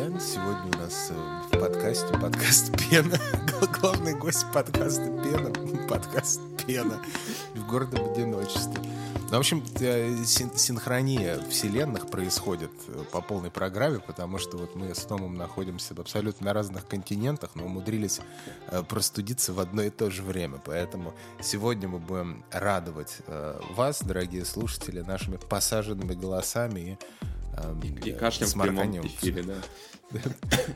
друзья! Сегодня у нас э, в подкасте подкаст Пена. Главный гость подкаста Пена. Подкаст Пена в гордом одиночестве. Ну, в общем, э, синхрония вселенных происходит э, по полной программе, потому что вот мы с Томом находимся абсолютно на разных континентах, но умудрились простудиться в одно и то же время. Поэтому сегодня мы будем радовать вас, дорогие слушатели, нашими посаженными голосами и и, и кашлем в прямом эфире, да.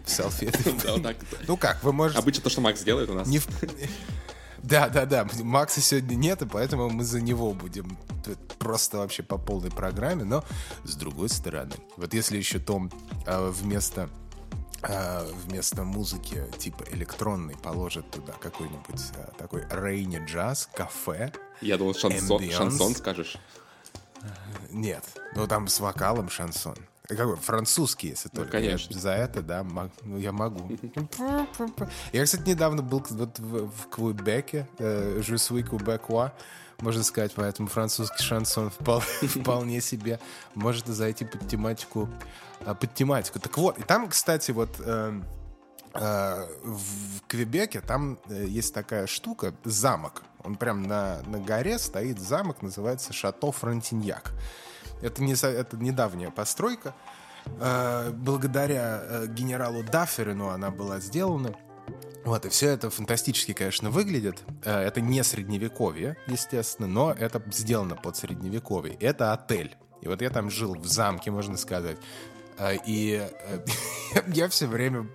Салфеты. Ну как, вы можете... Обычно то, что Макс делает у нас. Да, да, да. Макса сегодня нет, и поэтому мы за него будем просто вообще по полной программе. Но с другой стороны, вот если еще Том а, вместо а, вместо музыки типа электронной положит туда какой-нибудь такой рейни джаз, кафе. Я думал, шансон, шансон скажешь. Нет, ну там с вокалом шансон. Какой? Французский, если ну, только. конечно. Я за это, да, мог, ну, я могу. Я, кстати, недавно был вот в, в Квебеке, э, suis québécois, можно сказать, поэтому французский шансон вполне, вполне себе может зайти под тематику, а, под тематику. Так вот, и там, кстати, вот э, э, в Квебеке там э, есть такая штука, замок. Он прям на, на горе стоит замок, называется Шато Фронтиньяк. Это, не, это недавняя постройка. Э, благодаря э, генералу Дафферину она была сделана. Вот, и все это фантастически, конечно, выглядит. Э, это не средневековье, естественно, но это сделано под средневековье. Это отель. И вот я там жил в замке, можно сказать. А, и э, я все время...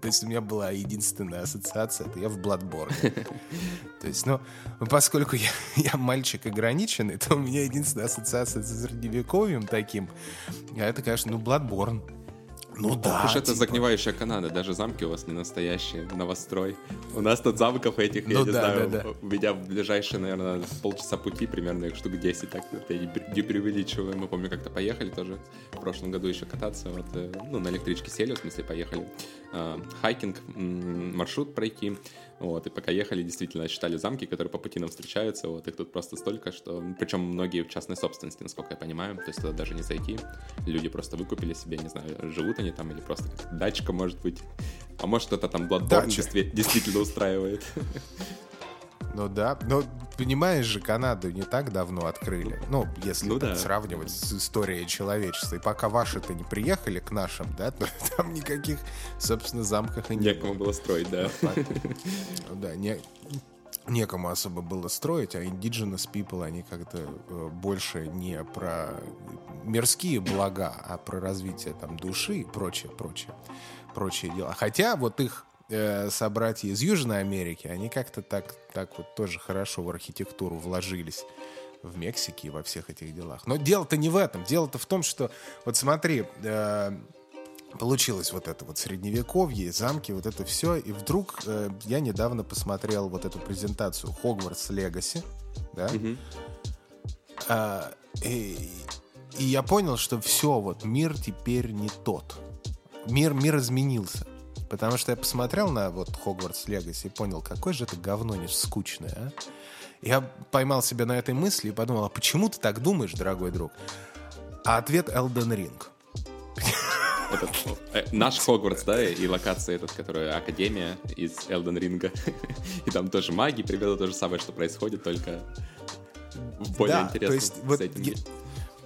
То есть у меня была единственная ассоциация, это я в Bloodborne. То есть, ну, поскольку я, я мальчик ограниченный, то у меня единственная ассоциация с средневековьем таким, а это, конечно, ну, Bloodborne. Ну да. Потому что это типа... загнивающая Канада, даже замки у вас не настоящие, новострой. У нас тут замков этих, я ну, не да, знаю, да, да. меня в ближайшие, наверное, полчаса пути примерно их штук 10, так я не преувеличиваю. Мы, помню, как-то поехали тоже в прошлом году еще кататься, вот, э, ну, на электричке сели, в смысле, поехали. Э, хайкинг, маршрут пройти. Вот, и пока ехали, действительно считали замки, которые по пути нам встречаются. Вот, их тут просто столько, что... Причем многие в частной собственности, насколько я понимаю. То есть туда даже не зайти. Люди просто выкупили себе, не знаю, живут они там или просто дачка, может быть. А может, это там Bloodborne действительно устраивает. Ну да, но понимаешь же, Канаду не так давно открыли. Ну, если ну, да. сравнивать с историей человечества. И пока ваши-то не приехали к нашим, да, то там никаких, собственно, замках и не Некому было. было строить, да. Ну да, не, некому особо было строить, а indigenous people, они как-то э, больше не про мирские блага, а про развитие там души и прочее, прочее, прочие дела. Хотя вот их э, собратья из Южной Америки, они как-то так, так вот тоже хорошо в архитектуру вложились в Мексике и во всех этих делах. Но дело-то не в этом. Дело-то в том, что, вот смотри, э, получилось вот это вот средневековье, замки, вот это все. И вдруг э, я недавно посмотрел вот эту презентацию Хогвартс Легаси, да, mm-hmm. а, и, и я понял, что все, вот мир теперь не тот. Мир, мир изменился. Потому что я посмотрел на вот Хогвартс Легаси и понял, какое же это говно не скучное, а? Я поймал себя на этой мысли и подумал, а почему ты так думаешь, дорогой друг? А ответ Elden Ring. Этот, э, наш Хогвартс, да, и локация этот, которая Академия из Элден Ринга. И там тоже маги, примерно то же самое, что происходит, только в более да, интересном то есть, вот,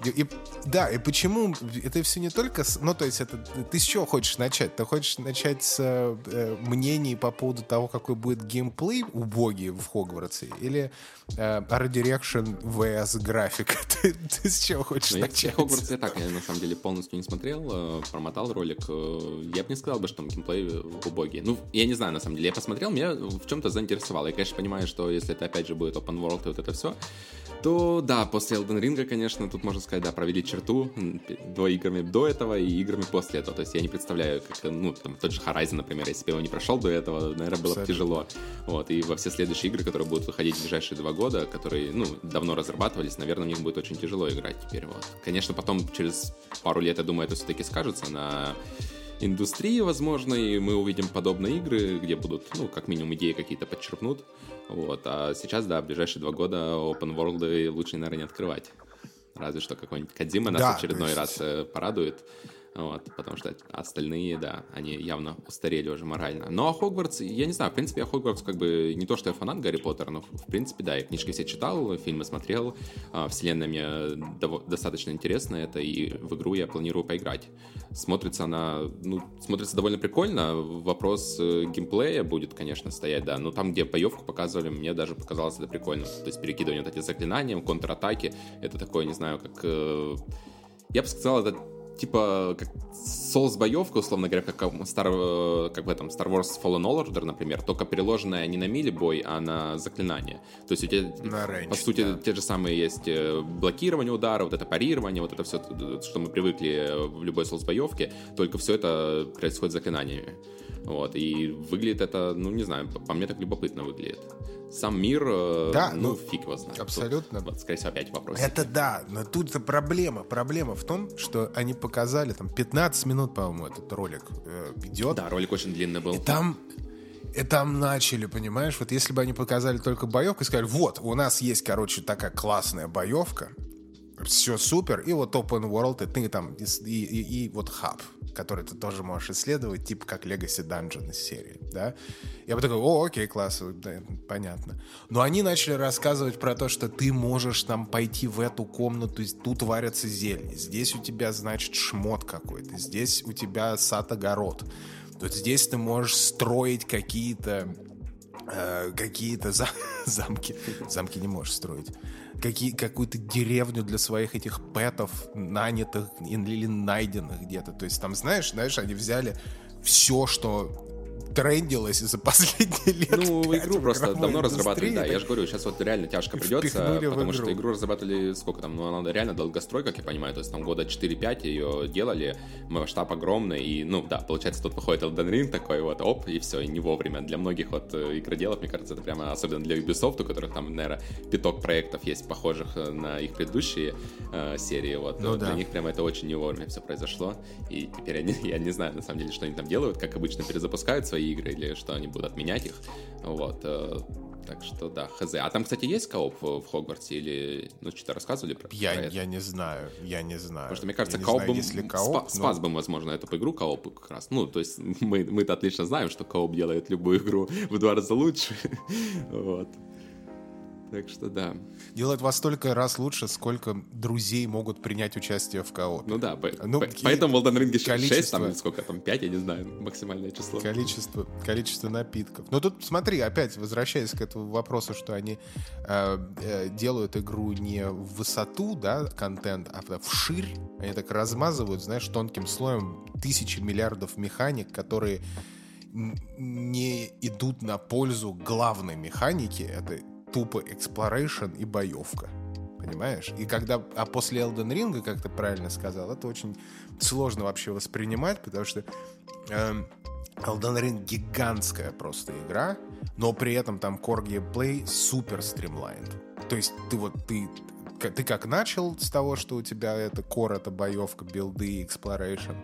и, да, и почему это все не только... С, ну, то есть это ты с чего хочешь начать? Ты хочешь начать с э, мнений по поводу того, какой будет геймплей убогий в Хогвартсе? Или э, Art Direction vs графика? ты, ты с чего хочешь ну, начать? Я Хогвартс я так, я на самом деле полностью не смотрел, э, промотал ролик. Э, я бы не сказал бы, что там геймплей убогий. Ну, я не знаю, на самом деле. Я посмотрел, меня в чем-то заинтересовало. Я, конечно, понимаю, что если это опять же будет open world и вот это все, то да, после Elden Ring, конечно, тут можно сказать, да, провели черту до играми до этого и играми после этого. То есть я не представляю, как, ну, там, тот же Horizon, например, если бы его не прошел до этого, наверное, было бы тяжело. Вот, и во все следующие игры, которые будут выходить в ближайшие два года, которые, ну, давно разрабатывались, наверное, в них будет очень тяжело играть теперь, вот. Конечно, потом, через пару лет, я думаю, это все-таки скажется на индустрии, возможно, и мы увидим подобные игры, где будут, ну, как минимум, идеи какие-то подчерпнут. Вот. А сейчас, да, в ближайшие два года open world лучше, наверное, не открывать. Разве что какой-нибудь Кадзима нас да, очередной есть... раз э, порадует. Вот, потому что остальные, да, они явно устарели уже морально. Ну, а Хогвартс, я не знаю, в принципе, я Хогвартс как бы не то, что я фанат Гарри Поттера, но, в принципе, да, я книжки все читал, фильмы смотрел, а, вселенная мне достаточно интересна, это и в игру я планирую поиграть. Смотрится она, ну, смотрится довольно прикольно, вопрос э, геймплея будет, конечно, стоять, да, но там, где боевку показывали, мне даже показалось это прикольно, то есть перекидывание вот эти заклинания, контратаки, это такое, не знаю, как... Э, я бы сказал, это типа как Souls боевка, условно говоря, как, Star, как в этом Star Wars Fallen Order, например, только переложенная не на мили бой, а на заклинание. То есть у тебя, на range, по сути, да. те же самые есть э, блокирование удара, вот это парирование, вот это все, что мы привыкли в любой Souls боевке, только все это происходит заклинаниями. Вот, и выглядит это, ну, не знаю, по мне так любопытно выглядит. Сам мир, э, да, ну, ну, фиг его знает. Абсолютно. Тут, вот, скорее всего, опять вопрос. Это да, но тут проблема. Проблема в том, что они показали, там, 15 минут, по-моему, этот ролик э, идет. Да, ролик очень длинный был. И там и там начали, понимаешь, вот если бы они показали только боевку и сказали, вот, у нас есть, короче, такая классная боевка, все супер, и вот open world, и ты там, и, и, и вот хаб, который ты тоже можешь исследовать, типа как Legacy Dungeon из серии, да. Я бы такой, о, окей, класс, да, понятно. Но они начали рассказывать про то, что ты можешь там пойти в эту комнату, тут варятся зелья, здесь у тебя, значит, шмот какой-то, здесь у тебя сад-огород, тут здесь ты можешь строить какие-то э, какие-то за замки. Замки не можешь строить какие, какую-то деревню для своих этих пэтов, нанятых или найденных где-то. То есть там, знаешь, знаешь, они взяли все, что трендилось за последние лет. Ну, игру просто давно разрабатывали, да. Я же говорю, сейчас вот реально тяжко придется, потому что игру разрабатывали сколько там, ну, она реально долгострой, как я понимаю, то есть там года 4-5 ее делали, масштаб огромный, и, ну, да, получается, тут выходит Elden Ring такой вот, оп, и все, и не вовремя. Для многих вот э, игроделов, мне кажется, это прямо, особенно для Ubisoft, у которых там, наверное, пяток проектов есть похожих э, на их предыдущие э, серии, вот, ну, для да. них прямо это очень не вовремя все произошло, и теперь они, я не знаю, на самом деле, что они там делают, как обычно перезапускают свои игры, или что они будут отменять их. Вот. Э, так что да, хз. А там, кстати, есть кооп в Хогвартсе или, ну, что-то рассказывали про, я, про это? Я не знаю, я не знаю. Потому что, мне кажется, кооп бы... Если кооп, спас, но... спас бы, возможно, эту игру кооп как раз. Ну, то есть мы, мы-то отлично знаем, что кооп делает любую игру в два раза лучше. вот. Так что да. Делает вас столько раз лучше, сколько друзей могут принять участие в коопе. Ну да, по, ну, по, поэтому в Elden Ring 6, там, сколько там, 5, я не знаю, максимальное число. Количество, количество напитков. Но тут, смотри, опять возвращаясь к этому вопросу, что они э, э, делают игру не в высоту, да, контент, а вширь. Они так размазывают, знаешь, тонким слоем тысячи миллиардов механик, которые не идут на пользу главной механики, это тупо exploration и боевка. Понимаешь? И когда... А после Elden Ring, как ты правильно сказал, это очень сложно вообще воспринимать, потому что э, Elden Ring гигантская просто игра, но при этом там core gameplay супер стримлайн. То есть ты вот ты ты как начал с того, что у тебя это core, это боевка, билды, exploration,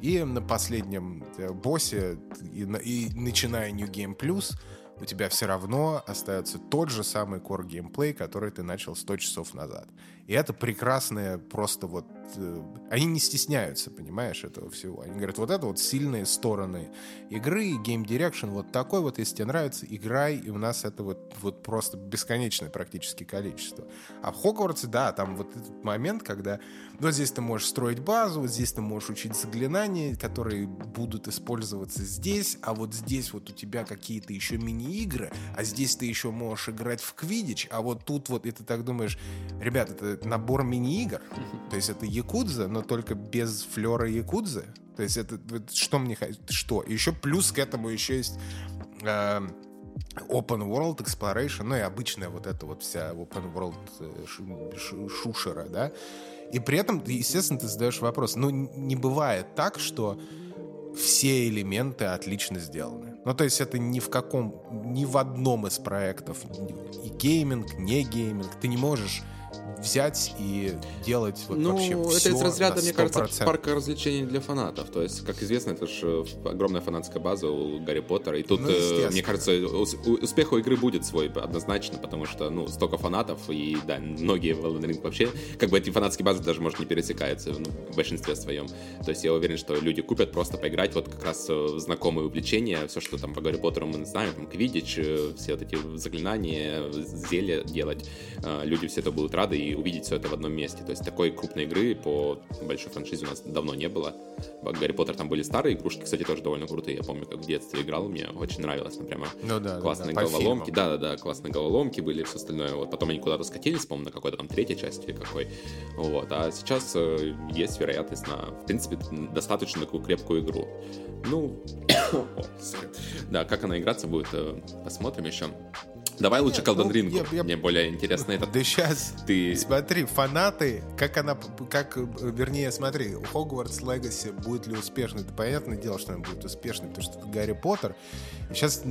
и на последнем э, боссе, и, и начиная New Game Plus, у тебя все равно остается тот же самый core геймплей, который ты начал 100 часов назад. И это прекрасное просто вот... Э, они не стесняются, понимаешь, этого всего. Они говорят, вот это вот сильные стороны игры, Game Direction, вот такой вот, если тебе нравится, играй, и у нас это вот, вот просто бесконечное практически количество. А в Хогвартсе, да, там вот этот момент, когда вот здесь ты можешь строить базу, вот здесь ты можешь учить заклинания, которые будут использоваться здесь, а вот здесь вот у тебя какие-то еще мини-игры, а здесь ты еще можешь играть в квидич, а вот тут вот, и ты так думаешь, ребят, это набор мини-игр. То есть это Якудза, но только без флера Якудзы. То есть это что мне что? Еще плюс к этому еще есть э, Open World Exploration, ну и обычная вот эта вот вся Open World э, шушера, да. И при этом, естественно, ты задаешь вопрос, ну не бывает так, что все элементы отлично сделаны. Ну, то есть это ни в каком, ни в одном из проектов, и гейминг, не гейминг, ты не можешь взять и делать вот ну, вообще это все из разряда, мне кажется, 100%. парка развлечений для фанатов. То есть, как известно, это же огромная фанатская база у Гарри Поттера. И тут, Ну, э, мне кажется, успех у игры будет свой однозначно, потому что, ну, столько фанатов, и, да, многие в Elden Ring вообще, как бы эти фанатские базы даже, может, не пересекаются ну, в большинстве своем. То есть я уверен, что люди купят просто поиграть, вот как раз э, знакомые увлечения, все, что там по Гарри Поттеру мы знаем, там, квидич, э, все вот эти заклинания, зелья делать, э, люди все это будут рады и увидеть все это в одном месте. То есть такой крупной игры по большой франшизе у нас давно не было. В Гарри Поттер там были старые игрушки, кстати, тоже довольно крутые. Я помню, как в детстве играл, мне очень нравилось, прямо Ну да, да, классные да, по головоломки. Да-да-да, классные головоломки были, все остальное. Вот потом они куда-то скатились, по-моему, на какой-то там третьей части или какой. Вот. А сейчас э, есть вероятность на, в принципе, достаточно такую крепкую игру. Ну, да, как она играться будет, э, посмотрим еще. Давай лучше Нет, Elden ну, Ring. я- я- Мне более интересно это. Да сейчас, Ты... смотри, фанаты, как она, как, вернее, смотри, Хогвартс Легаси будет ли успешной? Это понятное дело, что она будет успешной, потому что это Гарри Поттер. И сейчас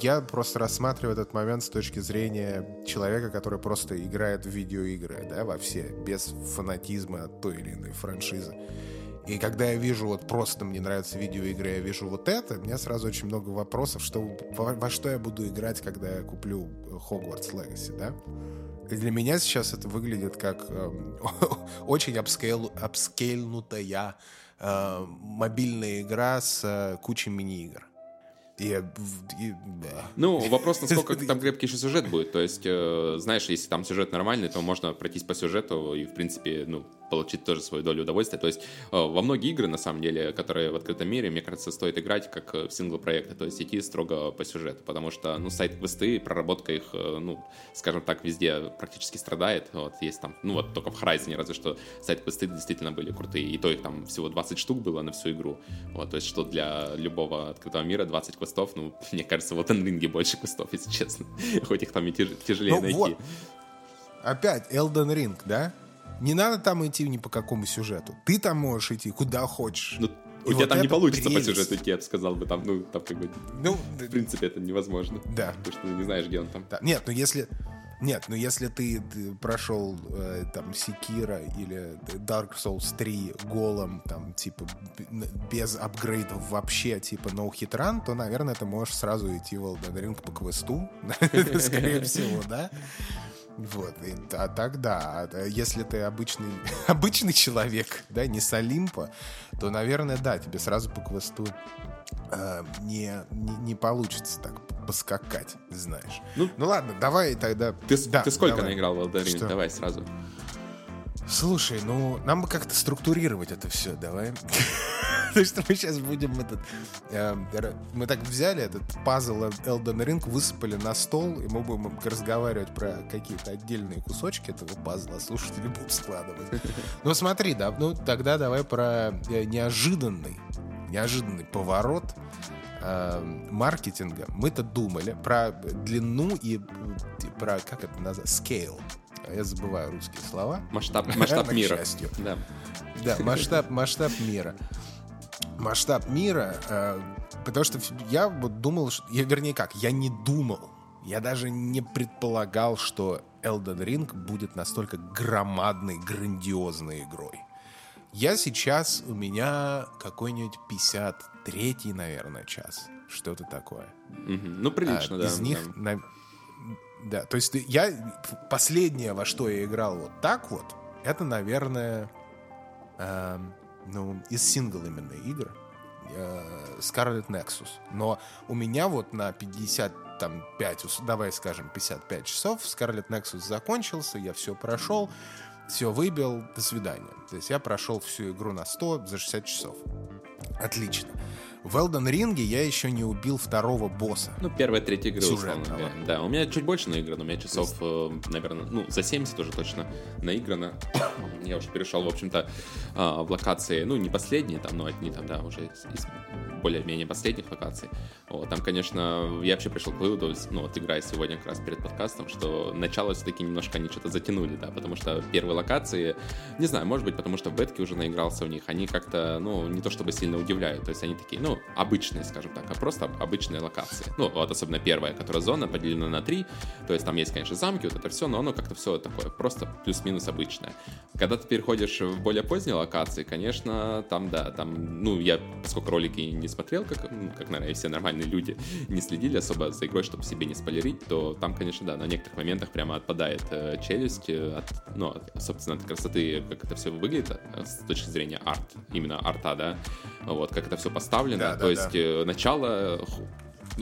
я просто рассматриваю этот момент с точки зрения человека, который просто играет в видеоигры, да, во все, без фанатизма от той или иной франшизы. И когда я вижу вот просто мне нравятся видеоигры, я вижу вот это, у меня сразу очень много вопросов, что, во, во что я буду играть, когда я куплю Hogwarts Legacy, да? И для меня сейчас это выглядит как эм, очень upscale, upscale нутая э, мобильная игра с э, кучей мини-игр. Да. Ну, вопрос, насколько там крепкий еще сюжет будет. То есть, э, знаешь, если там сюжет нормальный, то можно пройтись по сюжету и, в принципе, ну, получить тоже свою долю удовольствия. То есть, э, во многие игры, на самом деле, которые в открытом мире, мне кажется, стоит играть как э, в сингл-проекты, то есть идти строго по сюжету, потому что, ну, сайт-квесты, проработка их, э, ну, скажем так, везде практически страдает. Вот, есть там, ну, вот только в Horizon, разве что сайт-квесты действительно были крутые, и то их там всего 20 штук было на всю игру. Вот, то есть, что для любого открытого мира 20 квестов, ну, мне кажется, в Elden Ring больше квестов, если честно. Хоть их там и тяж- тяжелее Ну найти. вот. Опять Elden Ring, да? Не надо там идти ни по какому сюжету. Ты там можешь идти куда хочешь. Ну, у тебя вот там не получится по прелесть. сюжету идти, я бы сказал бы, там, ну, там как бы, Ну, в принципе, это невозможно. Да. Потому что ты не знаешь, где он там. Да. Нет, ну если... Нет, ну если ты, ты прошел э, там Секира или Dark Souls 3 голом, там, типа, без апгрейдов вообще, типа, no hit run, то, наверное, ты можешь сразу идти в Elden Ring по квесту, скорее всего, да? Вот, и, а так да, А если ты обычный, обычный человек, да, не с Олимпа, то, наверное, да, тебе сразу по квесту э, не, не, не получится так поскакать, знаешь. Ну, Ну ладно, давай тогда... Ты, Да, ты сколько давай. наиграл в Elden Ring? Давай сразу. Слушай, ну, нам бы как-то структурировать это все, давай. Потому что мы сейчас будем этот... э, р- Мы так взяли этот пазл Elden Ring, высыпали на стол, и мы будем разговаривать про какие-то отдельные кусочки этого пазла, а слушатели будут складывать. Ну, смотри, да, ну, тогда давай про э, неожиданный, неожиданный поворот э, маркетинга. Мы-то думали про длину и про, как это назвать, scale. Я забываю русские слова. Масштаб, масштаб Наверное, к мира. счастью. Да. Да, масштаб, масштаб мира. Масштаб мира, э, потому что я вот думал, что, я, вернее как, я не думал, я даже не предполагал, что Elden Ring будет настолько громадной, грандиозной игрой. Я сейчас, у меня какой-нибудь 53-й, наверное, час. Что-то такое. Мгм. Ну, прилично, А, да. Из них, да. на- да, то есть я последнее, во что я играл вот так вот, это, наверное, эм, ну, из сингл именно игр э, Scarlet Nexus. Но у меня вот на 55, ус- давай скажем, 55 часов Scarlet Nexus закончился, я все прошел, все выбил, до свидания. То есть я прошел всю игру на 100 за 60 часов. Отлично. В Elden Ring я еще не убил второго босса. Ну, первая, третья игры, условно Сюжетного. говоря. Да, у меня чуть больше наиграно, у меня часов, э, наверное, ну, за 70 уже точно наиграно. Я уже перешел, в общем-то, а, в локации, ну, не последние, там, но одни там, да, уже из более-менее последних локаций. Вот, там, конечно, я вообще пришел к выводу, ну, вот играя сегодня как раз перед подкастом, что начало все-таки немножко они что-то затянули, да, потому что первые локации, не знаю, может быть, потому что в бетке уже наигрался в них, они как-то, ну, не то чтобы сильно удивляют, то есть они такие, ну, обычные, скажем так, а просто обычные локации. Ну, вот особенно первая, которая зона поделена на три, то есть там есть, конечно, замки, вот это все, но оно как-то все такое просто плюс-минус обычное. Когда ты переходишь в более поздние локации, конечно, там, да, там, ну, я, поскольку ролики не смотрел, как, как наверное, все нормальные люди не следили особо за игрой, чтобы себе не спойлерить, то там, конечно, да, на некоторых моментах прямо отпадает э, челюсть, э, от, ну, от, собственно, от красоты, как это все выглядит э, с точки зрения арт, именно арта, да, вот, как это все поставлено, да, то да, есть да. Э, начало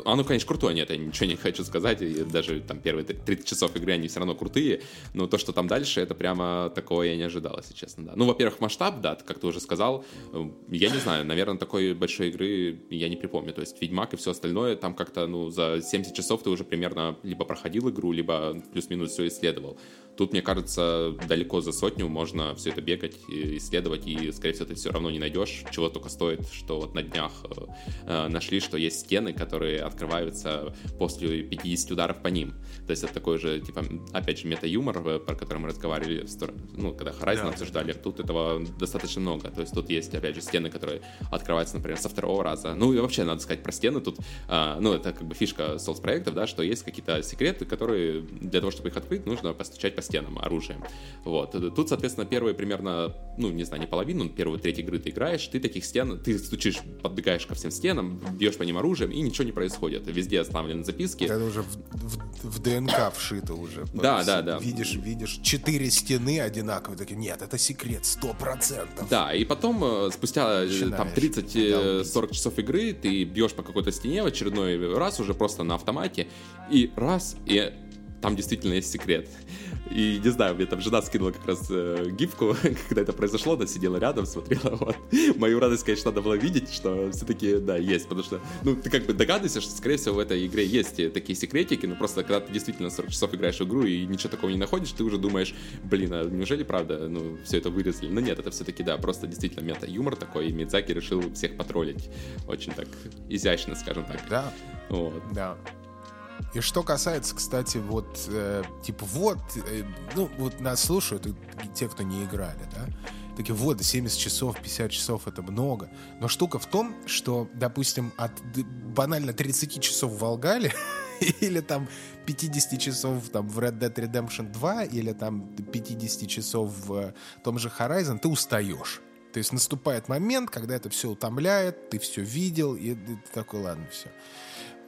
оно, конечно, крутое, нет, я ничего не хочу сказать, и даже там первые 30 часов игры, они все равно крутые, но то, что там дальше, это прямо такое я не ожидал, если честно, да. Ну, во-первых, масштаб, да, как ты уже сказал, э, я не знаю, наверное, такой большой игры я не припомню, то есть Ведьмак и все остальное, там как-то, ну, за 70 часов ты уже примерно либо проходил игру, либо плюс-минус все исследовал. Тут, мне кажется, далеко за сотню можно все это бегать, исследовать, и, скорее всего, ты все равно не найдешь, чего только стоит, что вот на днях э, э нашли, что есть стены, которые открываются после 50 ударов по ним. То есть это такой же, типа, опять же, мета-юмор, э, про который мы разговаривали, ну, когда Horizon да, обсуждали, да. тут этого достаточно много. То есть тут есть, опять же, стены, которые открываются, например, со второго раза. Ну и вообще, надо сказать про стены тут, а, ну, это как бы фишка Souls проектов, да, что есть какие-то секреты, которые для того, чтобы их открыть, нужно постучать по стенам оружием. Вот. Тут, соответственно, первые примерно, ну, не знаю, не половину, первую треть игры ты играешь, ты таких стен, ты стучишь, подбегаешь ко всем стенам, бьешь по ним оружием, и ничего не происходит. Везде оставлены записки. Это уже в, в, в ДНК вшито уже. Да, да, да. Видишь, видишь, четыре стены одинаковые, такие, нет, это секрет, сто процентов. Да, и потом, э, спустя э, Начинаешь там 30-40 э, часов игры, ты бьешь по какой-то стене в очередной раз уже просто на автомате, и раз, и там действительно есть секрет. И не знаю, мне там жена скинула как раз э, гифку, когда это произошло, она сидела рядом, смотрела, вот. Мою радость, конечно, надо было видеть, что все-таки, да, есть, потому что, ну, ты как бы догадываешься, что, скорее всего, в этой игре есть такие секретики, но просто когда ты действительно 40 часов играешь в игру и ничего такого не находишь, ты уже думаешь, блин, а неужели правда, ну, все это вырезали? Но нет, это все-таки, да, просто действительно мета-юмор такой, и Мидзаки решил всех потроллить очень так изящно, скажем так. Да. Вот. Да. И что касается, кстати, вот, э, типа, вот, э, ну, вот нас слушают те, кто не играли, да, такие, вот, 70 часов, 50 часов — это много. Но штука в том, что, допустим, от банально 30 часов в Волгале или там 50 часов там, в Red Dead Redemption 2 или там 50 часов в том же Horizon, ты устаешь. То есть наступает момент, когда это все утомляет, ты все видел, и ты такой, ладно, все.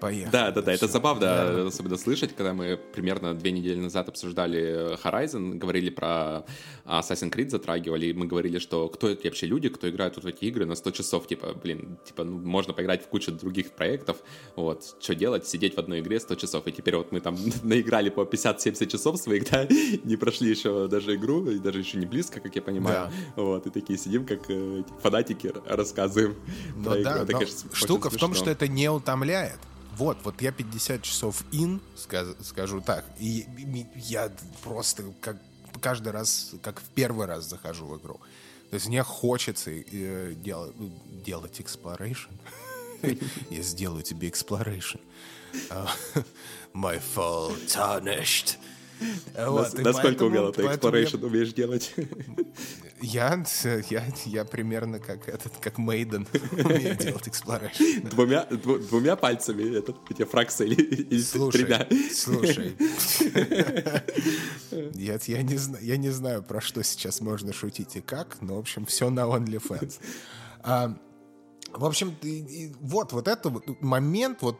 Поехали. Да, да, да, это забавно, да. особенно слышать, когда мы примерно две недели назад обсуждали Horizon, говорили про Assassin's Creed, затрагивали, и мы говорили, что кто эти вообще люди, кто играет тут в эти игры на 100 часов, типа, блин, типа, ну, можно поиграть в кучу других проектов, вот, что делать, сидеть в одной игре 100 часов, и теперь вот мы там наиграли по 50-70 часов своих, да, не прошли еще даже игру, и даже еще не близко, как я понимаю, да. вот, и такие сидим, как э, фанатики, рассказываем. Ну да, это, конечно, штука в том, что это не утомляет. Вот, вот я 50 часов ин, скажу, скажу так, и, и я просто как каждый раз, как в первый раз захожу в игру. То есть мне хочется э, дел, делать exploration. Я сделаю тебе exploration. My fall tarnished. Вот, Насколько умело ты exploration умеешь делать? Я, я, я примерно как этот, как Мейден умею делать exploration. Двумя, двумя пальцами этот, эти фраксы или, слушай, тремя? Слушай, я, я, не я не знаю, про что сейчас можно шутить и как, но, в общем, все на OnlyFans. А, в общем, вот, вот это вот момент, вот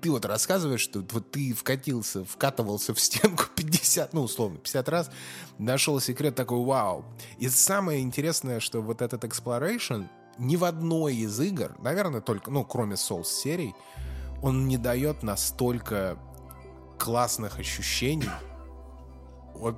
ты вот рассказываешь, что вот ты вкатился, вкатывался в стенку 50, ну, условно, 50 раз, нашел секрет такой, вау. И самое интересное, что вот этот exploration ни в одной из игр, наверное, только, ну, кроме Souls серий, он не дает настолько классных ощущений, от,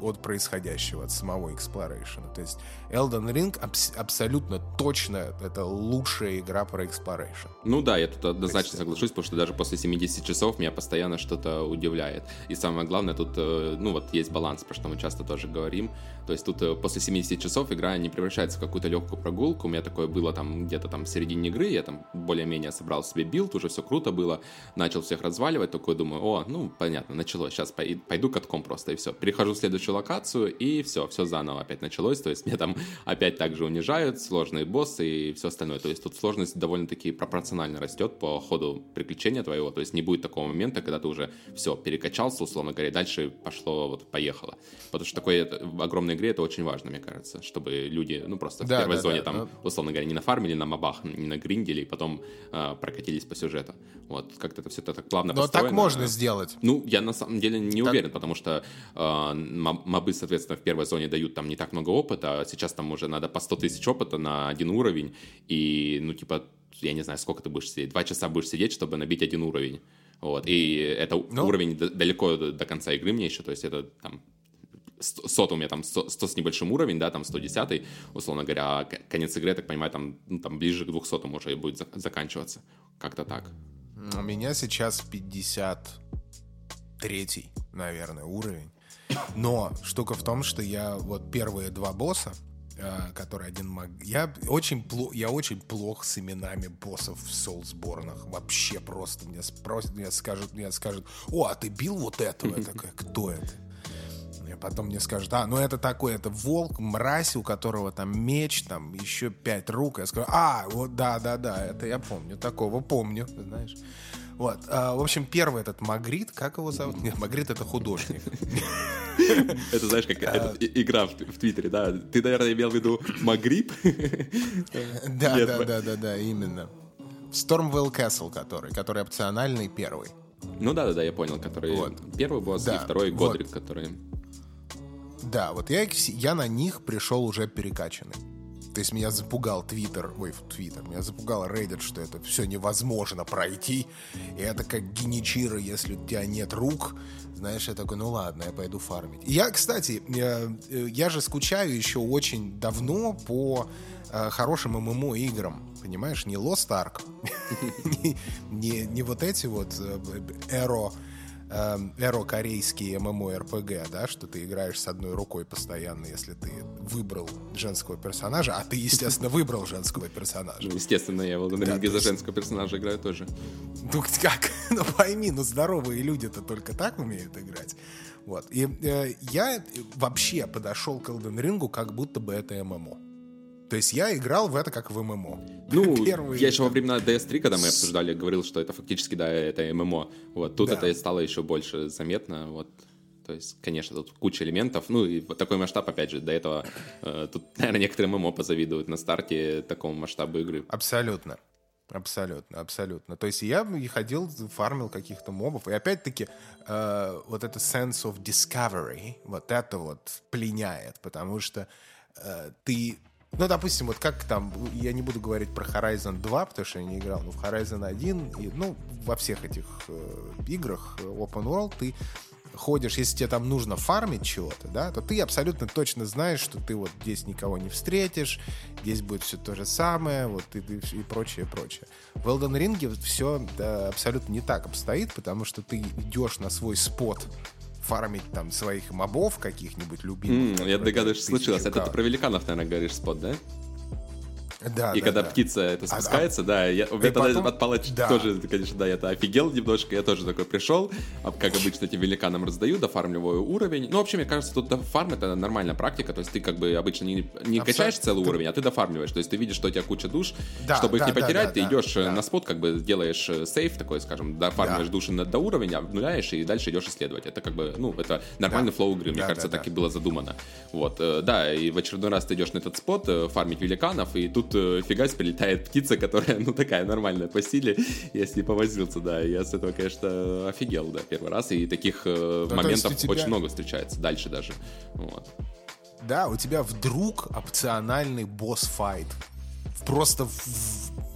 от происходящего, от самого Exploration. То есть Elden Ring абс- абсолютно точно это лучшая игра про Exploration. Ну да, я тут однозначно соглашусь, потому что даже после 70 часов меня постоянно что-то удивляет. И самое главное, тут, э, ну вот есть баланс, про что мы часто тоже говорим. То есть тут э, после 70 часов игра не превращается в какую-то легкую прогулку. У меня такое было там где-то там в середине игры, я там более-менее собрал себе билд, уже все круто было, начал всех разваливать, такой думаю, о, ну понятно, началось, сейчас пойду катком просто и все. Перехожу в следующую локацию и все, все заново опять началось, то есть меня там опять также унижают, сложные боссы и все остальное. То есть тут сложность довольно-таки пропорционально растет по ходу приключения твоего, то есть не будет такого момента, когда ты уже все, перекачался, условно говоря, и дальше пошло, вот поехало. Потому что такой огромной игре это очень важно, мне кажется, чтобы люди, ну просто да, в первой да, зоне да, там, да. условно говоря, не нафармили на мобах, не нагриндили, и потом э, прокатились по сюжету. Вот, как-то это все так плавно Но построено. так можно сделать. Ну, я на самом деле не так... уверен, потому что э, мобы, соответственно, в первой зоне дают там не так много опыта, а сейчас там уже надо по 100 тысяч опыта на один уровень, и, ну, типа, я не знаю, сколько ты будешь сидеть, два часа будешь сидеть, чтобы набить один уровень. Вот, и это ну, уровень далеко до, до конца игры мне еще, то есть это там сот у меня там 100, 100 с небольшим уровень, да, там 110, условно говоря, а конец игры, я так понимаю, там, ну, там ближе к 200 уже будет за- заканчиваться. Как-то так. У меня сейчас 53 наверное, уровень. Но штука в том, что я вот первые два босса, который один маг... Я очень, пло... я очень плох с именами боссов в Соулсборнах. Вообще просто. Мне спросят, мне скажут, мне скажут, о, а ты бил вот этого? Я такой, кто это? И потом мне скажут, а, ну это такой, это волк, мразь, у которого там меч, там еще пять рук. Я скажу, а, вот да-да-да, это я помню, такого помню, знаешь. Вот. А, в общем, первый этот Магрит, как его зовут? Нет, Магрит это художник. Это знаешь, как а. игра в Твиттере, да? Ты, наверное, имел в виду Магриб? Да, да, да, да, да, именно. Stormwell Castle, который, который опциональный первый. Ну да, да, да, я понял, который вот. первый босс да, и второй Годрик, вот. который. Да, вот я, я на них пришел уже перекачанный. То есть меня запугал Твиттер, ой, Твиттер, меня запугал Reddit, что это все невозможно пройти. И это как геничира, если у тебя нет рук. Знаешь, я такой, ну ладно, я пойду фармить. Я, кстати, я, э, я же скучаю еще очень давно по э, хорошим ММО-играм. Понимаешь, не Lost Ark, не, не вот эти вот Эро... Э, Эм, эро корейские ММО-РПГ, да, что ты играешь с одной рукой постоянно, если ты выбрал женского персонажа, а ты, естественно, выбрал женского персонажа. Ну, естественно, я в Elden Ring за женского персонажа играю тоже. Ну, как? Ну, пойми, ну, здоровые люди-то только так умеют играть. Вот. И э, я вообще подошел к Elden Ring как будто бы это ММО. То есть я играл в это как в ММО. Ну, Первые, я еще во времена DS3, когда мы обсуждали, говорил, что это фактически, да, это ММО. Вот, тут да. это стало еще больше заметно, вот. То есть, конечно, тут куча элементов. Ну, и вот такой масштаб, опять же, до этого э, тут, наверное, некоторые ММО позавидуют на старте такому масштабу игры. Абсолютно. Абсолютно, абсолютно. То есть я ходил, фармил каких-то мобов, и опять-таки э, вот это sense of discovery, вот это вот пленяет, потому что э, ты ну, допустим, вот как там, я не буду говорить про Horizon 2, потому что я не играл, но в Horizon 1, и, ну, во всех этих э, играх э, Open World ты ходишь, если тебе там нужно фармить чего-то, да, то ты абсолютно точно знаешь, что ты вот здесь никого не встретишь, здесь будет все то же самое, вот и, и, и прочее, прочее. В Elden Ring все да, абсолютно не так обстоит, потому что ты идешь на свой спот фармить там своих мобов каких-нибудь любимых. Mm, я догадываюсь, что случилось. Это ты про великанов, наверное, говоришь, спот, да? Да, и да, когда да. птица это а, спускается, а, да, я, я потом... от палач да. тоже, конечно, да, я это офигел немножко, я тоже такой пришел, а, как обычно этим великанам раздаю, дофармливаю уровень. Ну, вообще, мне кажется, тут фарм это нормальная практика, то есть ты как бы обычно не, не качаешь целый ты... уровень, а ты дофармливаешь, то есть ты видишь, что у тебя куча душ, да, чтобы да, их не потерять, да, ты да, идешь да. на спот, как бы делаешь э, сейф такой, скажем, дофармливаешь да. души до уровня, обнуляешь и дальше идешь исследовать. Это как бы, ну, это нормальный да. флоу игры, мне да, кажется, да, так да. и было задумано. Вот, э, да, и в очередной раз ты идешь на этот спот, э, фармить великанов, и тут фига себе летает птица, которая, ну, такая нормальная по силе. Я с ней повозился, да. Я с этого, конечно, офигел, да, первый раз. И таких э, да, моментов тебя... очень много встречается. Дальше даже. Вот. Да, у тебя вдруг опциональный босс-файт. Просто,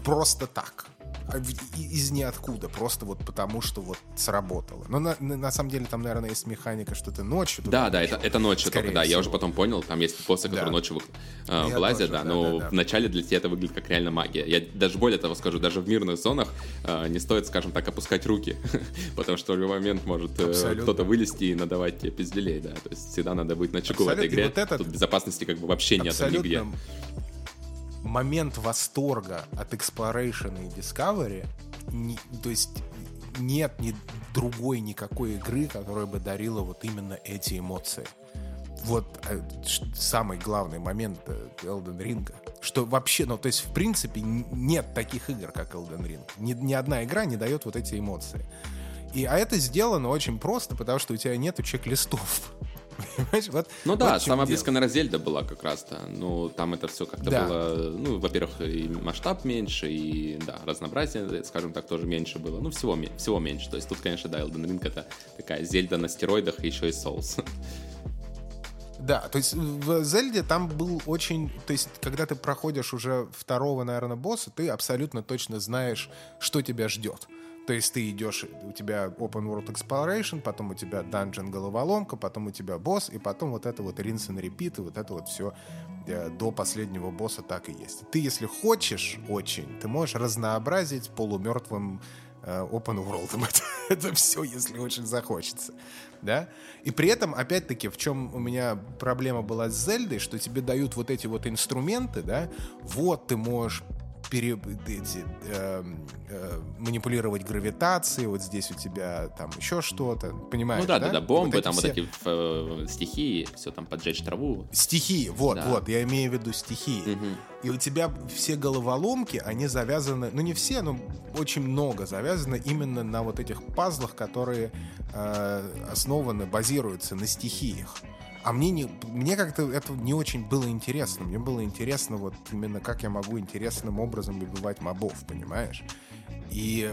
просто так. А из ниоткуда, просто вот потому что вот сработало. Но на, на самом деле там, наверное, есть механика, что ты ночью... Да, да, это, это ночью только, да, всего. я уже потом понял, там есть боссы, которые да. ночью э, вылазят, да, но да, да. вначале для тебя это выглядит как реально магия. Я даже более того скажу, даже в мирных зонах э, не стоит, скажем так, опускать руки, потому что в любой момент может э, кто-то вылезти и надавать тебе пизделей, да, то есть всегда надо быть на чеку в этой игре, вот этот... тут безопасности как бы вообще нет нигде момент восторга от Exploration и Discovery, не, то есть нет ни другой никакой игры, которая бы дарила вот именно эти эмоции. Вот э, самый главный момент э, Elden Ring. Что вообще, ну, то есть, в принципе, нет таких игр, как Elden Ring. Ни, ни одна игра не дает вот эти эмоции. И, а это сделано очень просто, потому что у тебя нету чек-листов. Вот, ну да, вот самая близкая, наверное, Зельда была как раз-то. Ну, там это все как-то да. было, ну, во-первых, и масштаб меньше, и, да, разнообразие, скажем так, тоже меньше было. Ну, всего, всего меньше. То есть тут, конечно, да, Elden Ring это такая Зельда на стероидах, и еще и Souls. Да, то есть в Зельде там был очень... То есть когда ты проходишь уже второго, наверное, босса, ты абсолютно точно знаешь, что тебя ждет. То есть ты идешь, у тебя Open World Exploration, потом у тебя Dungeon головоломка, потом у тебя босс, и потом вот это вот rinse and repeat, и вот это вот все э, до последнего босса так и есть. Ты, если хочешь очень, ты можешь разнообразить полумертвым э, open world. Это, все, если очень захочется. Да? И при этом, опять-таки, в чем у меня проблема была с Зельдой, что тебе дают вот эти вот инструменты, да, вот ты можешь пере, эти, э, э, манипулировать гравитацией, вот здесь у тебя там еще что-то, понимаешь? Ну да, да, да, бомбы, вот там все... вот эти э, стихии, все там поджечь траву. Стихии, вот, да. вот, я имею в виду стихии. Угу. И у тебя все головоломки, они завязаны, ну не все, но очень много завязаны именно на вот этих пазлах, которые э, основаны, базируются на стихиях. А мне, не, мне как-то это не очень было интересно. Мне было интересно вот именно как я могу интересным образом убивать мобов, понимаешь? И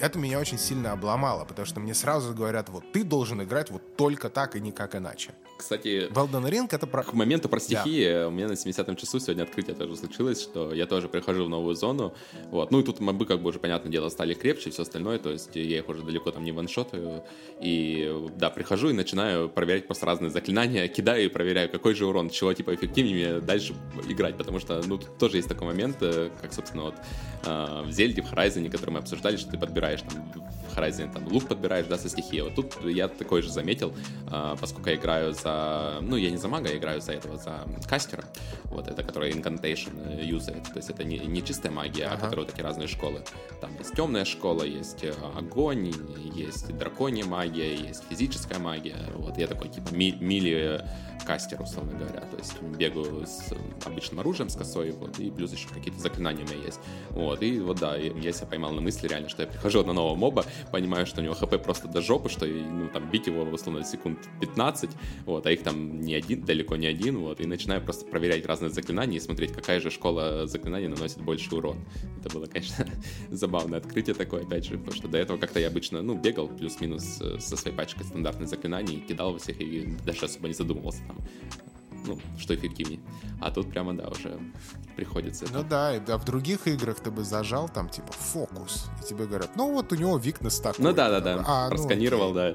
это меня очень сильно обломало, потому что мне сразу говорят, вот ты должен играть вот только так и никак иначе. Кстати, Elden Ring это про... К моменту про стихии. Да. у меня на 70-м часу сегодня открытие тоже случилось, что я тоже прихожу в новую зону, вот, ну и тут мобы как бы уже, понятное дело, стали крепче и все остальное, то есть я их уже далеко там не ваншотаю, и да, прихожу и начинаю проверять просто разные заклинания, кидаю и проверяю, какой же урон, чего типа эффективнее дальше играть, потому что, ну, тут тоже есть такой момент, э, как, собственно, вот э, в Зельде, в Horizon, который мы обсуждали, что ты подбираешь там в Horizon, там, лук подбираешь, да, со стихией, вот тут я такой же заметил, э, поскольку я играю за ну, я не за мага, я играю за этого, за кастера, вот, это, который incantation э, юзает, то есть это не, не чистая магия, а ага. а которые такие разные школы. Там есть темная школа, есть э, огонь, есть драконья магия, есть физическая магия, вот, я такой, типа, ми, мили кастер, условно говоря, то есть бегаю с обычным оружием, с косой, вот, и плюс еще какие-то заклинания у меня есть, вот, и вот, да, я себя поймал на мысли реально, что я прихожу на нового моба, понимаю, что у него хп просто до жопы, что, ну, там, бить его, в основном, секунд 15, вот, а их там не один, далеко не один, вот, и начинаю просто проверять разные заклинания и смотреть, какая же школа заклинаний наносит больше урон. Это было, конечно, забавное открытие такое, опять же, потому что до этого как-то я обычно, ну, бегал плюс-минус э, со своей пачкой стандартных заклинаний, кидал во всех и даже особо не задумывался там, ну, что эффективнее. А тут прямо, да, уже приходится. Ну да, а в других играх ты бы зажал там, типа, фокус, и тебе говорят, ну вот у него викнес такой. Ну да, да, да, а, ну, просканировал, ну, да,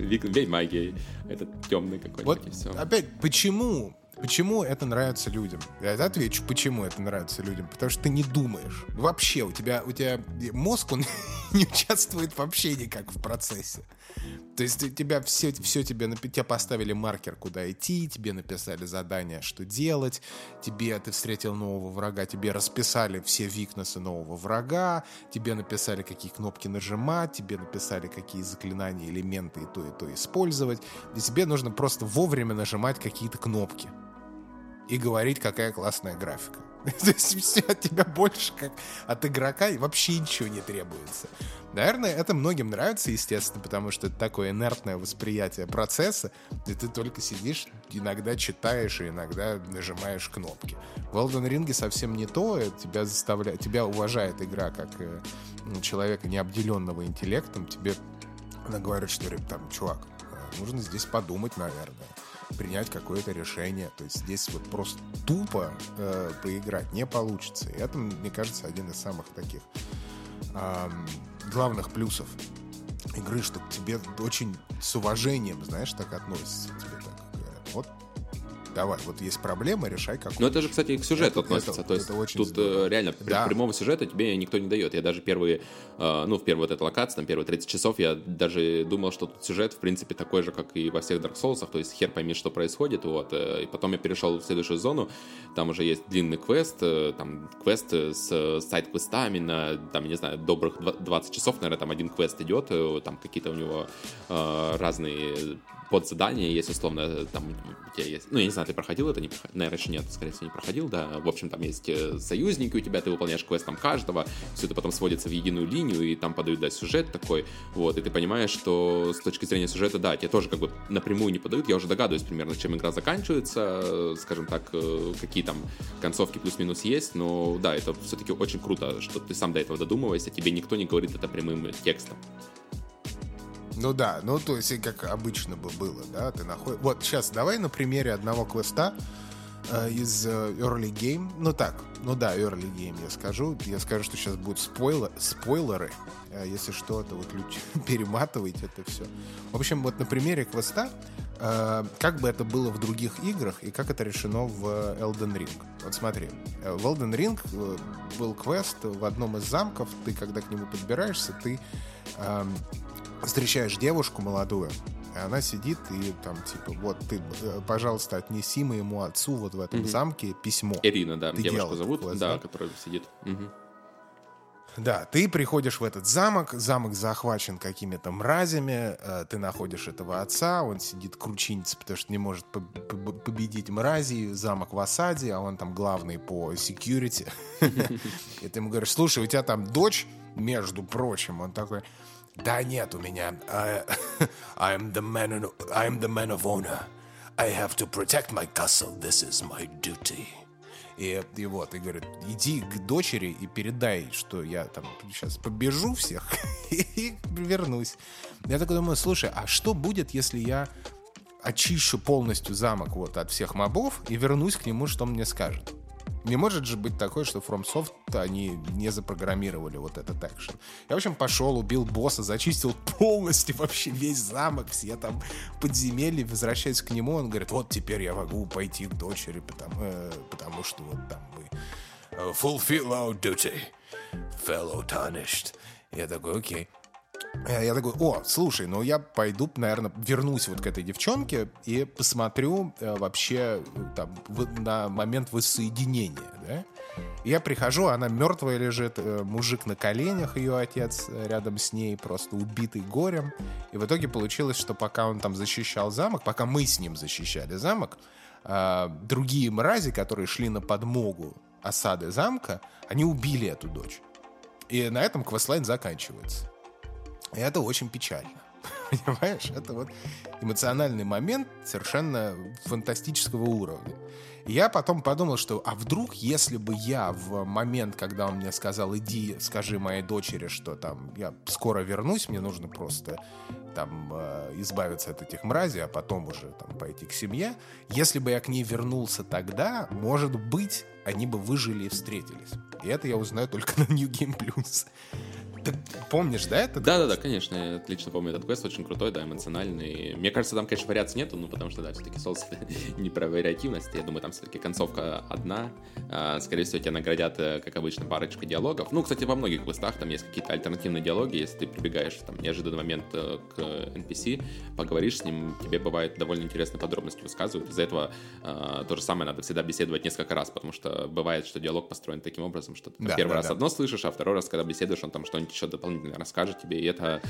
Вик, бей магией, этот темный какой-нибудь, вот, и все. Опять, почему Почему это нравится людям? Я отвечу, почему это нравится людям. Потому что ты не думаешь. Вообще, у тебя, у тебя мозг, он не участвует вообще никак в процессе. То есть тебя все, все тебе, тебе поставили маркер, куда идти, тебе написали задание, что делать, тебе ты встретил нового врага, тебе расписали все викнесы нового врага, тебе написали, какие кнопки нажимать, тебе написали, какие заклинания, элементы и то, и то использовать. И тебе нужно просто вовремя нажимать какие-то кнопки и говорить, какая классная графика. То есть все от тебя больше, как от игрока, и вообще ничего не требуется. Наверное, это многим нравится, естественно, потому что это такое инертное восприятие процесса, где ты только сидишь, иногда читаешь и иногда нажимаешь кнопки. В Elden Ring совсем не то, тебя заставляет, тебя уважает игра как э, человека, не обделенного интеллектом, тебе она говорит, что там, чувак, э, нужно здесь подумать, наверное принять какое-то решение. То есть здесь вот просто тупо э, поиграть не получится. И это, мне кажется, один из самых таких эм, главных плюсов игры, что к тебе очень с уважением, знаешь, так относятся тебе так говорят. Вот давай, вот есть проблема, решай как. Ну это же, кстати, к сюжету это, относится. Это, То есть это очень тут здорово. реально да. прямого сюжета тебе никто не дает. Я даже первые, э, ну, в первой вот этой локации, там, первые 30 часов, я даже думал, что тут сюжет, в принципе, такой же, как и во всех Dark Souls, то есть хер пойми, что происходит, вот. Э, и потом я перешел в следующую зону, там уже есть длинный квест, э, там, квест с сайт-квестами на, там, не знаю, добрых 20 часов, наверное, там один квест идет, там какие-то у него разные под задание есть условно, там у тебя есть, ну, я не знаю, ты проходил это, не проходил, наверное, еще нет, скорее всего, не проходил, да, в общем, там есть э, союзники у тебя, ты выполняешь квест там каждого, все это потом сводится в единую линию, и там подают, да, сюжет такой, вот, и ты понимаешь, что с точки зрения сюжета, да, тебе тоже как бы напрямую не подают, я уже догадываюсь примерно, чем игра заканчивается, скажем так, э, какие там концовки плюс-минус есть, но да, это все-таки очень круто, что ты сам до этого додумываешься, тебе никто не говорит это прямым текстом. Ну да, ну то есть как обычно бы было, да, ты находишь... Вот сейчас давай на примере одного квеста э, из э, Early Game, ну так, ну да, Early Game я скажу, я скажу, что сейчас будут спойлер, спойлеры, э, если что, то вот люди перематывайте это все. В общем, вот на примере квеста, э, как бы это было в других играх и как это решено в Elden Ring. Вот смотри, э, в Elden Ring э, был квест в одном из замков, ты когда к нему подбираешься, ты эм, встречаешь девушку молодую, и она сидит и там типа вот ты, э, пожалуйста, отнеси моему отцу вот в этом угу. замке письмо. Ирина, да, ты девушку зовут, класс, да, да, которая сидит. Угу. Да, ты приходишь в этот замок, замок захвачен какими-то мразями, э, ты находишь этого отца, он сидит кручинится, потому что не может победить мрази, замок в осаде, а он там главный по security. И ты ему говоришь, слушай, у тебя там дочь, между прочим, он такой, да нет у меня. I, I'm the man, I'm the man of honor. I have to protect my castle. This is my duty. И, и вот, и говорит, иди к дочери и передай, что я там сейчас побежу всех и вернусь. Я такой думаю, слушай, а что будет, если я очищу полностью замок вот от всех мобов и вернусь к нему, что он мне скажет? Не может же быть такое, что FromSoft они не запрограммировали вот этот экшен. Я, в общем, пошел, убил босса, зачистил полностью вообще весь замок, все там подземелья, возвращаюсь к нему, он говорит, вот теперь я могу пойти к дочери, потому, э, потому что вот там мы э, fulfill our duty, fellow tarnished. Я такой, окей. Э, я такой, о, слушай, ну я пойду, наверное, вернусь вот к этой девчонке и посмотрю э, вообще там в, на момент воссоединения, да? Я прихожу, она мертвая лежит, э, мужик на коленях, ее отец рядом с ней, просто убитый горем. И в итоге получилось, что пока он там защищал замок, пока мы с ним защищали замок, э, другие мрази, которые шли на подмогу осады замка, они убили эту дочь. И на этом квестлайн заканчивается. И это очень печально. Понимаешь? Это вот эмоциональный момент совершенно фантастического уровня. Я потом подумал, что а вдруг, если бы я в момент, когда он мне сказал, иди, скажи моей дочери, что там я скоро вернусь, мне нужно просто там э, избавиться от этих мразей, а потом уже там пойти к семье. Если бы я к ней вернулся тогда, может быть, они бы выжили и встретились. И это я узнаю только на New Game Plus. Ты помнишь, да, это? Да-да-да, конечно, я отлично помню этот квест, очень крутой, да, эмоциональный. Мне кажется, там, конечно, вариаций нету, ну, потому что, да, все-таки Souls не про вариативность, я думаю, там все-таки концовка одна. А, скорее всего, тебя наградят, э, как обычно, парочкой диалогов. Ну, кстати, во многих квестах там есть какие-то альтернативные диалоги, если ты прибегаешь там неожиданный момент э, к NPC, поговоришь с ним, тебе бывает довольно интересные подробности высказывают. Из-за этого а, то же самое надо всегда беседовать несколько раз, потому что бывает, что диалог построен таким образом, что ты да, первый да, раз да. одно слышишь, а второй раз, когда беседуешь, он там что-нибудь еще дополнительно расскажет тебе, и это,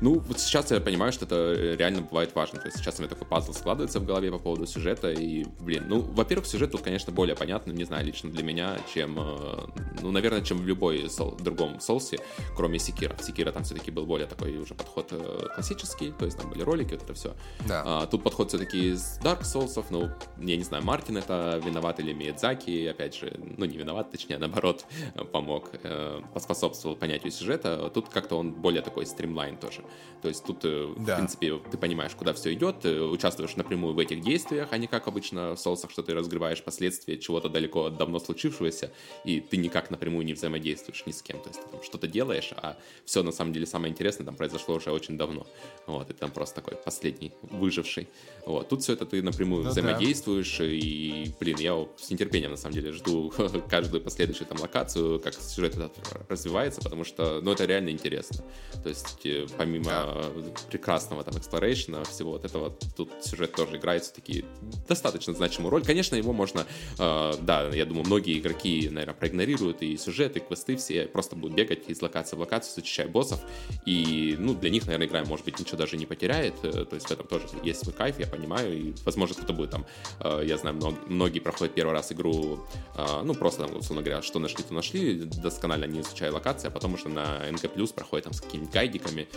ну, вот сейчас я понимаю, что это реально бывает важно, то есть сейчас у меня такой пазл складывается в голове по поводу сюжета, и, блин, ну, во-первых, сюжет тут, конечно, более понятный, не знаю, лично для меня, чем, э, ну, наверное, чем в любой сол, другом соусе, кроме Секира. В Секира там все-таки был более такой уже подход э, классический, то есть там были ролики, вот это все. Да. А, тут подход все-таки из Dark Souls, ну, я не знаю, Мартин это виноват или Миядзаки, опять же, ну, не виноват, точнее, наоборот, помог, э, поспособствовал понятию сюжета, квеста. Тут как-то он более такой стримлайн тоже. То есть тут, э, да. в принципе, ты понимаешь, куда все идет, ты участвуешь напрямую в этих действиях, а не как обычно в соусах, что ты разгребаешь последствия чего-то далеко от давно случившегося, и ты никак напрямую не взаимодействуешь ни с кем. То есть ты там что-то делаешь, а все на самом деле самое интересное там произошло уже очень давно. Вот, и там просто такой последний выживший. Вот. Тут все это ты напрямую ну, взаимодействуешь, да. и, блин, я с нетерпением на самом деле жду каждую последующую там локацию, как сюжет этот развивается, потому что, ну, это реально интересно. То есть, э, помимо да. прекрасного там exploration а, всего вот этого, тут сюжет тоже играет все-таки достаточно значимую роль. Конечно, его можно, э, да, я думаю, многие игроки, наверное, проигнорируют и сюжеты, и квесты все, просто будут бегать из локации в локацию, зачищая боссов, и, ну, для них, наверное, игра, может быть, ничего даже не потеряет, э, то есть в этом тоже есть свой кайф, я понимаю, и, возможно, кто-то будет там, э, я знаю, многие, многие проходят первый раз игру, э, ну, просто, там, условно говоря, что нашли, то нашли, досконально не изучая локации, а потом уже на НГ+, проходит там с какими-нибудь гайдиками,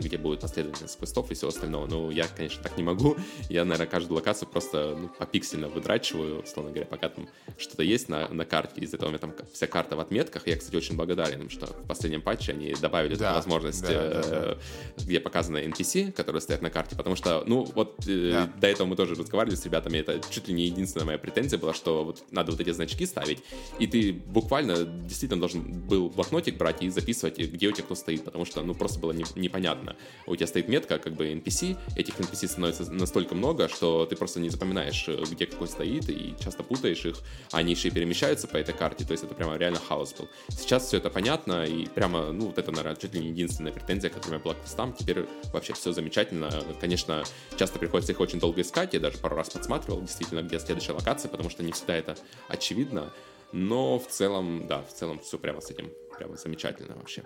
где будет последовательность квестов и всего остального. Ну, я, конечно, так не могу. Я, наверное, каждую локацию просто ну, попиксельно выдрачиваю, условно говоря, пока там что-то есть на, на карте. Из-за этого у меня там вся карта в отметках. Я, кстати, очень благодарен им, что в последнем патче они добавили да, возможность, да, да, да. где показаны NPC, которые стоят на карте, потому что, ну, вот да. до этого мы тоже разговаривали с ребятами, это чуть ли не единственная моя претензия была, что вот надо вот эти значки ставить, и ты буквально действительно должен был блокнотик брать и записывать, где у тебя кто стоит, потому что, ну, просто было не, непонятно. У тебя стоит метка, как бы NPC, этих NPC становится настолько много, что ты просто не запоминаешь, где какой стоит, и часто путаешь их, они еще и перемещаются по этой карте, то есть это прямо реально хаос был. Сейчас все это понятно, и прямо, ну, вот это, наверное, чуть ли не единственная претензия, которая у меня была к квестам, теперь вообще все замечательно. Конечно, часто приходится их очень долго искать, я даже пару раз подсматривал, действительно, где следующая локация, потому что не всегда это очевидно, но в целом, да, в целом все прямо с этим прямо замечательно вообще.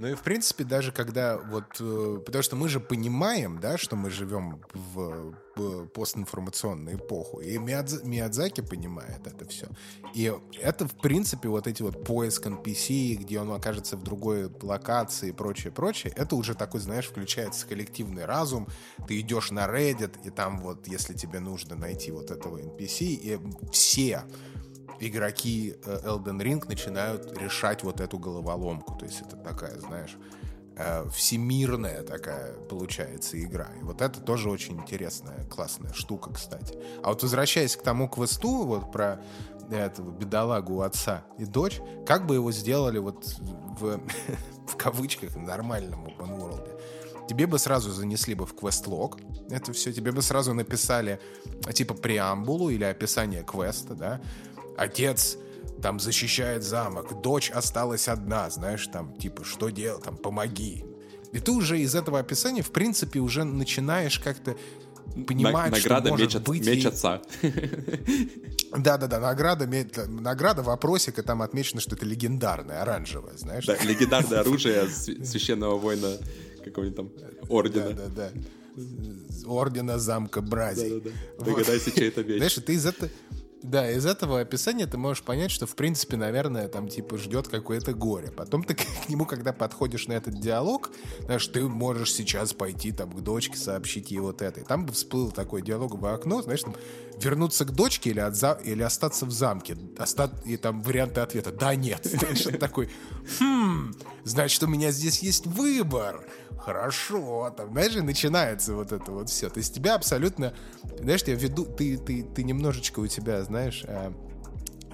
Ну и в принципе даже когда вот, э, потому что мы же понимаем, да, что мы живем в, в постинформационную эпоху, и Миядз, Миядзаки понимает это все. И это в принципе вот эти вот поиск NPC, где он окажется в другой локации и прочее, прочее, это уже такой, знаешь, включается коллективный разум, ты идешь на Reddit, и там вот, если тебе нужно найти вот этого NPC, и все игроки э, Elden Ring начинают решать вот эту головоломку. То есть это такая, знаешь, э, всемирная такая получается игра. И вот это тоже очень интересная, классная штука, кстати. А вот возвращаясь к тому квесту, вот про этого бедолагу отца и дочь, как бы его сделали вот в, в кавычках нормальном open world, тебе бы сразу занесли бы в квест-лог это все, тебе бы сразу написали типа преамбулу или описание квеста, да, отец там защищает замок, дочь осталась одна, знаешь, там, типа, что делать, там, помоги. И ты уже из этого описания, в принципе, уже начинаешь как-то понимать, награда что может меч, быть... меч отца. Да-да-да, награда, награда вопросика, там отмечено, что это легендарное, оранжевое, знаешь? Да, легендарное оружие священного воина какого-нибудь там ордена. Да-да-да. Ордена замка Брази. Да-да-да. Догадайся, чей это меч. Знаешь, ты из этого да, из этого описания ты можешь понять, что, в принципе, наверное, там, типа, ждет какое-то горе. Потом ты к нему, когда подходишь на этот диалог, знаешь, ты можешь сейчас пойти, там, к дочке сообщить ей вот это. И там бы всплыл такой диалоговое окно, знаешь, там, вернуться к дочке или, отза... или остаться в замке. Оста... И там варианты ответа «да, нет». Он такой «хм, значит, у меня здесь есть выбор» хорошо, там, знаешь, и начинается вот это вот все. То есть тебя абсолютно, знаешь, я веду, ты, ты, ты немножечко у тебя, знаешь, э,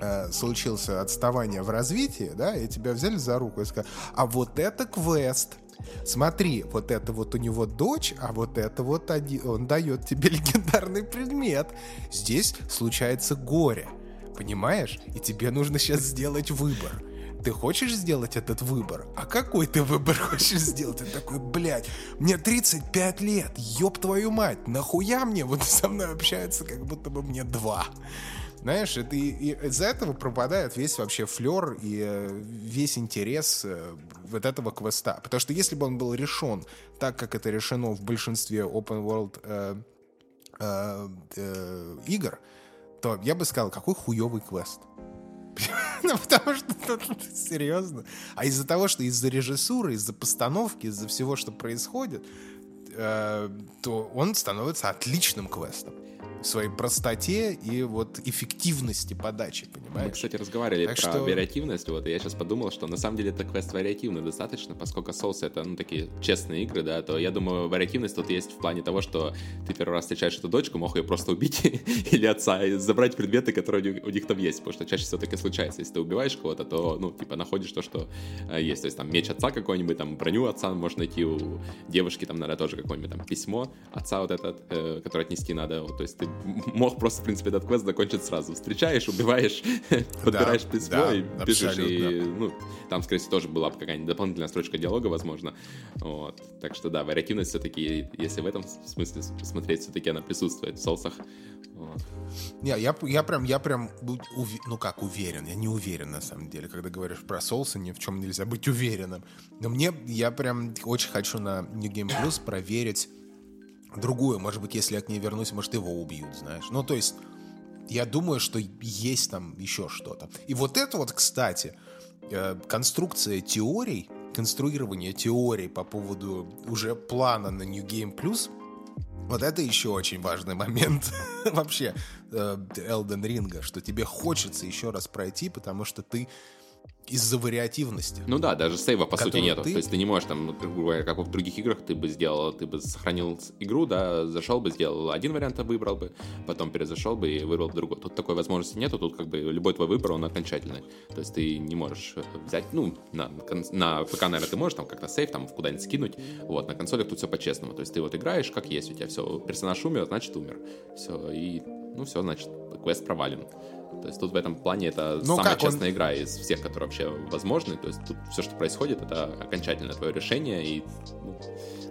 э, случился отставание в развитии, да, и тебя взяли за руку и сказали, а вот это квест, Смотри, вот это вот у него дочь, а вот это вот один, он дает тебе легендарный предмет. Здесь случается горе, понимаешь? И тебе нужно сейчас сделать выбор ты хочешь сделать этот выбор? А какой ты выбор хочешь сделать? Ты такой, блядь, мне 35 лет, ёб твою мать, нахуя мне вот со мной общаются, как будто бы мне два? Знаешь, это, и, и из-за этого пропадает весь вообще флер и э, весь интерес э, вот этого квеста. Потому что если бы он был решен так, как это решено в большинстве open world э, э, э, игр, то я бы сказал, какой хуёвый квест. Ну, потому что, серьезно. А из-за того, что из-за режиссуры, из-за постановки, из-за всего, что происходит, э, то он становится отличным квестом. Своей простоте и вот эффективности подачи, понимаешь? Мы, кстати, разговаривали так про что... вариативность, вот, и я сейчас подумал, что на самом деле это квест вариативный достаточно, поскольку Souls это, ну, такие честные игры, да, то я думаю, вариативность тут есть в плане того, что ты первый раз встречаешь эту дочку, мог ее просто убить или отца, и забрать предметы, которые у них там есть, потому что чаще всего так и случается, если ты убиваешь кого-то, то, ну, типа, находишь то, что э, есть, то есть там меч отца какой-нибудь, там броню отца можно найти у девушки, там, наверное, тоже какое-нибудь там письмо отца вот этот, э, которое отнести надо, вот, то есть ты мог просто, в принципе, этот квест закончить сразу. Встречаешь, убиваешь, подбираешь да, письмо да, и бежишь. И, ну, там, скорее всего, тоже была какая-нибудь дополнительная строчка диалога, возможно. Вот. Так что, да, вариативность все-таки, если в этом смысле смотреть, все-таки она присутствует в соусах. Вот. Не, я, я прям, я прям, ну как уверен, я не уверен на самом деле, когда говоришь про соусы, ни в чем нельзя быть уверенным. Но мне, я прям очень хочу на New Game Plus проверить другую. Может быть, если я к ней вернусь, может, его убьют, знаешь. Ну, то есть, я думаю, что есть там еще что-то. И вот это вот, кстати, э, конструкция теорий, конструирование теорий по поводу уже плана на New Game Plus, вот это еще очень важный момент вообще э, Elden Ring, что тебе хочется еще раз пройти, потому что ты из-за вариативности. Ну да, даже сейва по сути нету. Ты... То есть ты не можешь там, грубо говоря, как в других играх, ты бы сделал, ты бы сохранил игру, да, зашел бы, сделал один вариант, выбрал бы, потом перезашел бы и выбрал другой. Тут такой возможности нету, тут как бы любой твой выбор, он окончательный. То есть ты не можешь э, взять, ну, на, на ПК, наверное, ты можешь там как-то сейв там куда-нибудь скинуть, вот, на консолях тут все по-честному. То есть ты вот играешь, как есть, у тебя все, персонаж умер, значит умер. Все, и, ну все, значит, квест провален. То есть тут в этом плане это ну, самая честная он... игра из всех, которые вообще возможны. То есть тут все, что происходит, это окончательно твое решение, и ну,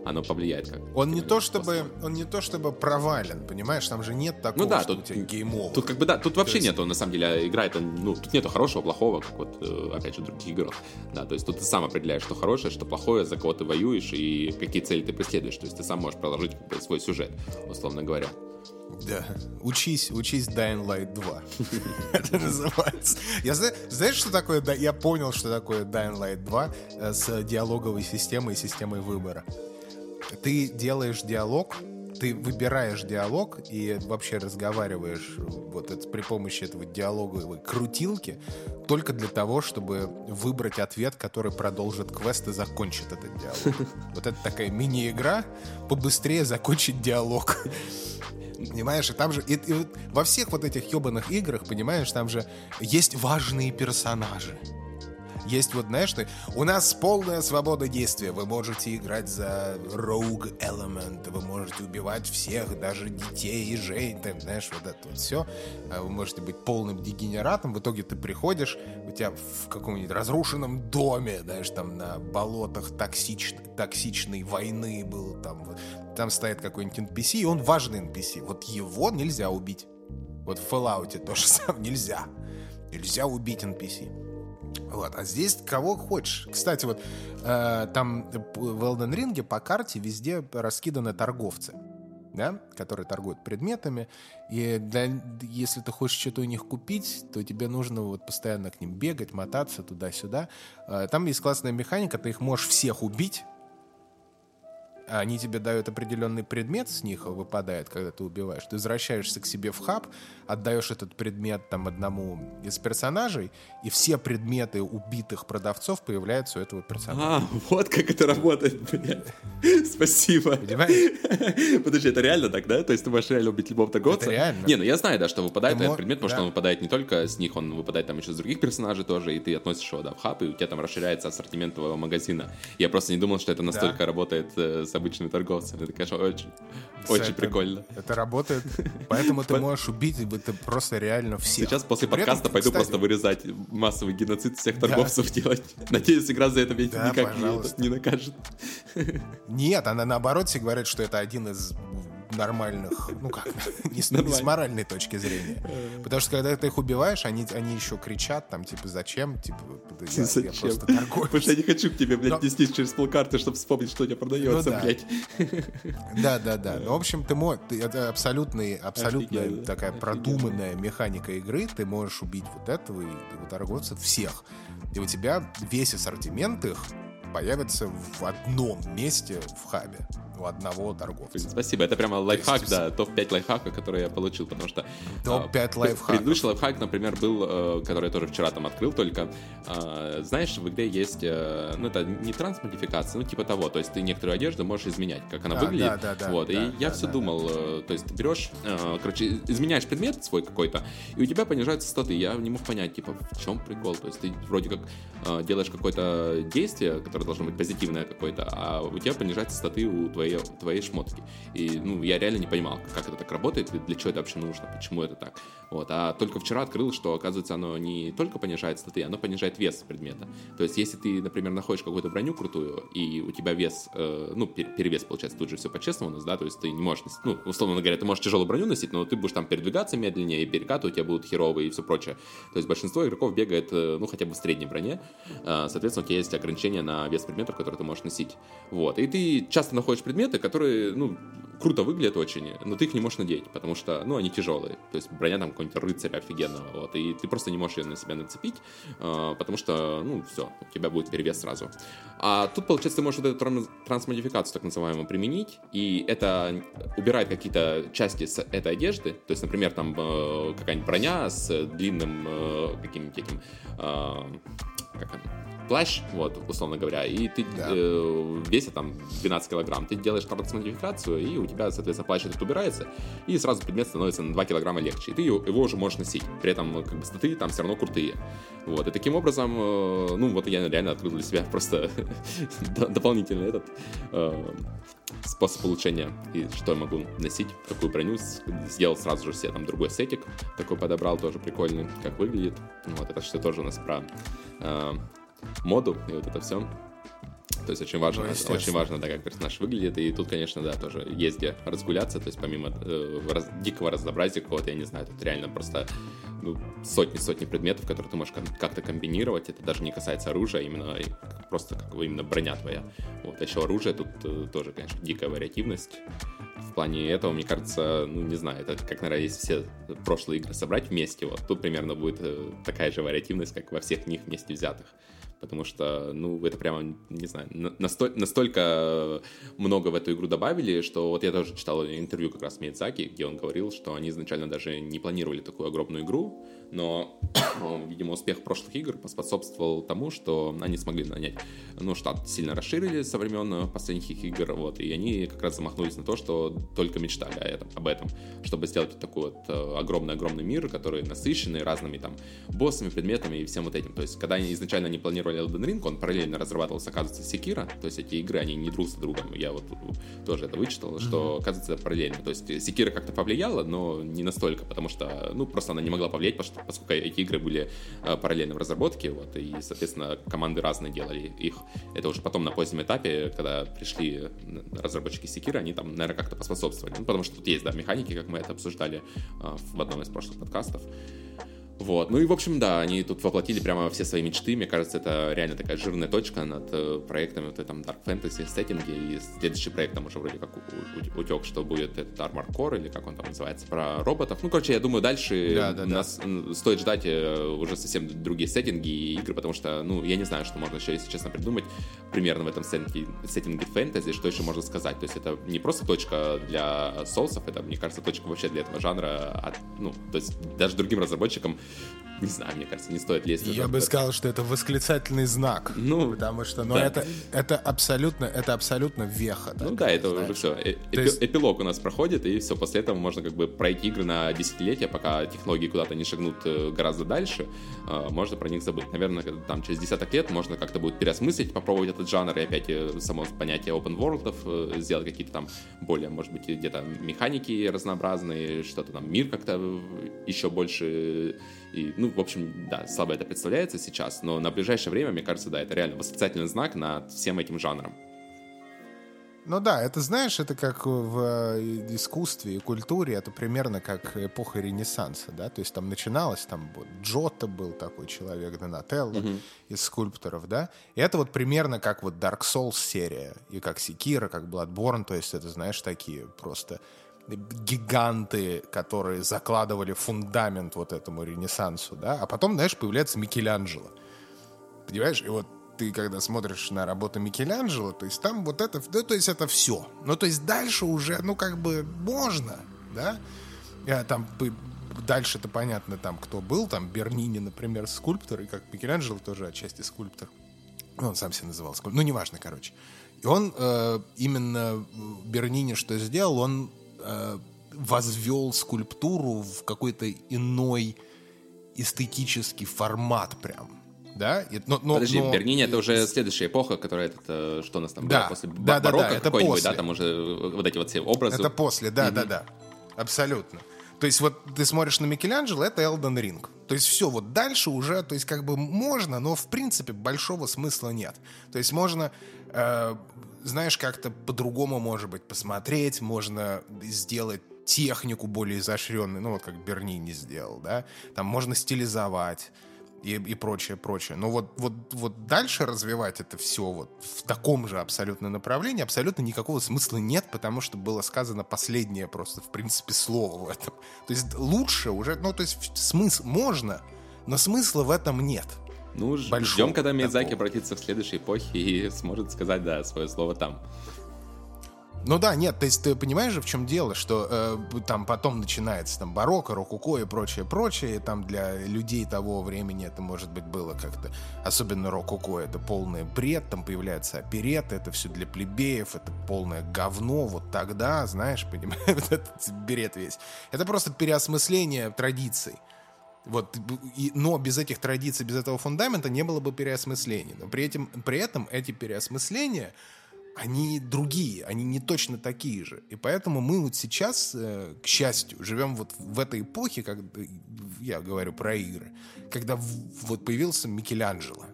оно повлияет как. Он не то чтобы, он не то чтобы провален, понимаешь, там же нет такого, ну да, что тут, у тебя гейм Тут как бы да, тут вообще есть... нету на самом деле игра это, ну тут нету хорошего, плохого, как вот э, опять же других играх, да, то есть тут ты сам определяешь, что хорошее, что плохое, за кого ты воюешь и какие цели ты преследуешь, то есть ты сам можешь проложить как бы, свой сюжет, условно говоря. Да, учись, учись Dying Light 2. Это называется. Я знаешь, что такое? Я понял, что такое Dying Light 2 э, с диалоговой системой и системой выбора. Ты делаешь диалог, ты выбираешь диалог и вообще разговариваешь вот это, при помощи этого диалоговой крутилки только для того, чтобы выбрать ответ, который продолжит квест и закончит этот диалог. Вот это такая мини-игра, побыстрее закончить диалог. Понимаешь, и там же... И, и вот во всех вот этих ебаных играх, понимаешь, там же есть важные персонажи. Есть вот, знаешь, ты, у нас полная свобода действия. Вы можете играть за Rogue Element, вы можете убивать всех, даже детей и жен, ты, знаешь, вот это вот все. А вы можете быть полным дегенератом. В итоге ты приходишь, у тебя в каком-нибудь разрушенном доме, знаешь, там на болотах токсич, токсичной войны был, там, там стоит какой-нибудь NPC, и он важный NPC. Вот его нельзя убить. Вот в Fallout то же самое нельзя. Нельзя убить NPC. Вот, а здесь кого хочешь. Кстати, вот э, там в Elden Ring по карте везде раскиданы торговцы, да, которые торгуют предметами. И для, если ты хочешь что-то у них купить, то тебе нужно вот постоянно к ним бегать, мотаться туда-сюда. Э, там есть классная механика, ты их можешь всех убить, они тебе дают определенный предмет, с них выпадает, когда ты убиваешь. Ты возвращаешься к себе в хаб, отдаешь этот предмет там одному из персонажей, и все предметы убитых продавцов появляются у этого персонажа. А, вот как это работает, блядь. Спасибо. Понимаешь? Подожди, это реально так, да? То есть ты можешь реально убить любого торговца? Это реально. Не, ну я знаю, да, что выпадает этот предмет, потому да. что он выпадает не только с них, он выпадает там еще с других персонажей тоже, и ты относишь его, да, в хаб, и у тебя там расширяется ассортимент твоего магазина. Я просто не думал, что это настолько да. работает э, с обычными торговцами. Это, конечно, очень, очень прикольно. Это работает. Поэтому ты можешь убить это просто реально всех. Сейчас после подкаста пойду просто вырезать массовый геноцид всех торговцев делать. Надеюсь, игра за это никак не накажет. Нет, она наоборот все говорит, что это один из нормальных, ну как, не с, не с моральной точки зрения. Потому что когда ты их убиваешь, они, они еще кричат, там, типа, зачем? Типа, я, зачем? я просто торгую. Потому что я не хочу к тебе, блядь, Но... нестись через полкарты, чтобы вспомнить, что у тебя продается, ну, да. блядь. Да, да, да. Ну, в общем, ты можешь, это абсолютный, абсолютная такая продуманная механика игры. Ты можешь убить вот этого и торговца всех. И у тебя весь ассортимент их появится в одном месте в хабе. У одного торговца. Спасибо, это прямо лайфхак, есть, да, топ-5 лайфхаков, которые я получил, потому что... Топ-5 а, лайфхаков. Предыдущий лайфхак, например, был, э, который я тоже вчера там открыл только. А, знаешь, в игре есть, э, ну, это не трансмодификация, ну, типа того, то есть ты некоторую одежду можешь изменять, как она а, выглядит. Да, да, да. Вот, да, и да, я да, все да, думал, да. Э, то есть ты берешь, короче, изменяешь предмет свой какой-то, и у тебя понижаются статы. Я не мог понять, типа, в чем прикол, то есть ты вроде как делаешь какое-то действие, которое должно быть позитивное какое-то, а у тебя понижаются статы у твоей, твоей шмотки. И, ну, я реально не понимал, как это так работает, для чего это вообще нужно, почему это так. Вот. А только вчера открыл, что, оказывается, оно не только понижает статы, оно понижает вес предмета. То есть, если ты, например, находишь какую-то броню крутую, и у тебя вес, э, ну, перевес, получается, тут же все по-честному у нас, да, то есть ты не можешь носить, ну, условно говоря, ты можешь тяжелую броню носить, но ты будешь там передвигаться медленнее, и перекаты у тебя будут херовые и все прочее. То есть, большинство игроков бегает, э, ну, хотя бы в средней броне, э, соответственно, у тебя есть ограничения на вес предметов, которые ты можешь носить. Вот. И ты часто находишь предметы, которые, ну, круто выглядят очень, но ты их не можешь надеть, потому что, ну, они тяжелые. То есть броня там какой-нибудь рыцаря офигенного, вот, и ты просто не можешь ее на себя нацепить, э, потому что, ну, все, у тебя будет перевес сразу. А тут, получается, ты можешь вот эту трансмодификацию, так называемую, применить, и это убирает какие-то части с этой одежды, то есть, например, там э, какая-нибудь броня с длинным э, каким-нибудь этим, э, как она, плащ, вот, условно говоря, и ты да. э, весит там 12 килограмм, ты делаешь трансмодификацию, и у тебя, соответственно, плащ этот убирается, и сразу предмет становится на 2 килограмма легче, и ты его уже можешь носить. При этом, как бы, статы там все равно крутые. Вот, и таким образом, э, ну, вот я реально открыл для себя просто дополнительный этот э, способ получения, и что я могу носить, какую броню, сделал сразу же себе там другой сетик, такой подобрал, тоже прикольный, как выглядит. Вот, это что тоже у нас про э, моду и вот это все. То есть очень важно, ну, очень важно, да, как персонаж выглядит. И тут, конечно, да, тоже есть где разгуляться. То есть помимо э, раз, дикого разнообразия какого-то, я не знаю, тут реально просто ну, сотни-сотни предметов, которые ты можешь как-то комбинировать. Это даже не касается оружия, именно просто как бы именно броня твоя. Вот, а еще оружие тут э, тоже, конечно, дикая вариативность. В плане этого, мне кажется, ну, не знаю, это как, наверное, если все прошлые игры собрать вместе, вот тут примерно будет э, такая же вариативность, как во всех них вместе взятых потому что, ну, это прямо, не знаю, настолько, настолько много в эту игру добавили, что вот я тоже читал интервью как раз Миядзаки, где он говорил, что они изначально даже не планировали такую огромную игру, но, видимо, успех прошлых игр поспособствовал тому, что они смогли нанять, ну, штат сильно расширили со времен последних игр, вот, и они как раз замахнулись на то, что только мечтали о этом, об этом, чтобы сделать такой вот э, огромный-огромный мир, который насыщенный разными там боссами, предметами и всем вот этим. То есть, когда они изначально не планировали Elden Ring, он параллельно разрабатывался, оказывается, Секира, то есть эти игры, они не друг с другом, я вот тоже это вычитал, что, оказывается, параллельно. То есть, Секира как-то повлияла, но не настолько, потому что, ну, просто она не могла повлиять, потому что поскольку эти игры были э, параллельно в разработке, вот, и, соответственно, команды разные делали их. Это уже потом на позднем этапе, когда пришли разработчики Секира, они там, наверное, как-то поспособствовали. Ну, потому что тут есть, да, механики, как мы это обсуждали э, в одном из прошлых подкастов. Вот. Ну и, в общем, да, они тут воплотили прямо все свои мечты. Мне кажется, это реально такая жирная точка над э, проектами вот этом Dark Fantasy сеттинге. И следующий проект там уже вроде как утек, что будет этот Armor Core, или как он там называется, про роботов. Ну, короче, я думаю, дальше да, да, нас да. стоит ждать э, уже совсем другие сеттинги и игры, потому что, ну, я не знаю, что можно еще, если честно, придумать примерно в этом сеттинге, сеттинге фэнтези, что еще можно сказать. То есть это не просто точка для соусов, это, мне кажется, точка вообще для этого жанра. От, ну, то есть даже другим разработчикам не знаю, мне кажется, не стоит лезть. Я бы сказал, что это восклицательный знак. Ну, потому что, ну, да. это, это абсолютно, это абсолютно веха. Так, ну да, это знаешь. уже все. Э есть... Эпилог у нас проходит, и все, после этого можно как бы пройти игры на десятилетия, пока технологии куда-то не шагнут э, гораздо дальше, э, можно про них забыть. Наверное, там через десяток лет можно как-то будет переосмыслить, попробовать этот жанр и опять само понятие open world сделать какие-то там более, может быть, где-то механики разнообразные, что-то там мир как-то еще больше и, ну, в общем, да, слабо это представляется сейчас, но на ближайшее время, мне кажется, да, это реально восклицательный знак над всем этим жанром. Ну да, это знаешь, это как в э, искусстве и культуре, это примерно как эпоха Ренессанса, да, то есть там начиналось, там Джотто был такой человек, Донателло mm-hmm. из скульпторов, да, и это вот примерно как вот Dark Souls серия, и как Секира, как Bloodborne, то есть это, знаешь, такие просто гиганты, которые закладывали фундамент вот этому ренессансу, да, а потом, знаешь, появляется Микеланджело. Понимаешь? И вот ты когда смотришь на работу Микеланджело, то есть там вот это, ну, то есть это все. Ну, то есть дальше уже, ну, как бы можно, да? Я там дальше-то понятно, там, кто был, там, Бернини, например, скульптор, и как Микеланджело тоже отчасти скульптор. Ну, он сам себя называл скульптором. Ну, неважно, короче. И он э, именно Бернини что сделал, он э, возвел скульптуру в какой-то иной эстетический формат прям. Да? И, но, но, Подожди, но... Бернини это уже следующая эпоха, которая это, э, что у нас там да, было после да, барокко да, да, какой-нибудь, да, там уже вот эти вот все образы. Это после, да, угу. да, да, абсолютно. То есть вот ты смотришь на Микеланджело, это Элден Ринг. То есть все, вот дальше уже, то есть как бы можно, но в принципе большого смысла нет. То есть можно, э, знаешь, как-то по-другому, может быть, посмотреть, можно сделать технику более изощренную, ну вот как Бернини сделал, да, там можно стилизовать, и, и прочее, прочее. Но вот, вот, вот дальше развивать это все вот в таком же абсолютно направлении абсолютно никакого смысла нет, потому что было сказано последнее просто, в принципе, слово в этом. То есть лучше уже, ну, то есть смысл можно, но смысла в этом нет. Ну, ждем, когда Миядзаки обратится в следующей эпохе и сможет сказать, да, свое слово там. Ну да, нет, то есть ты понимаешь же, в чем дело, что э, там потом начинается там барокко, рококо и прочее, прочее, и там для людей того времени это, может быть, было как-то, особенно рококо, это полный бред, там появляется опереты, это все для плебеев, это полное говно, вот тогда, знаешь, понимаешь, вот этот бред весь. Это просто переосмысление традиций. Вот, и, но без этих традиций, без этого фундамента не было бы переосмысления. Но при этом, при этом эти переосмысления, они другие, они не точно такие же. И поэтому мы вот сейчас, э, к счастью, живем вот в этой эпохе, когда я говорю про игры, когда вот появился Микеланджело.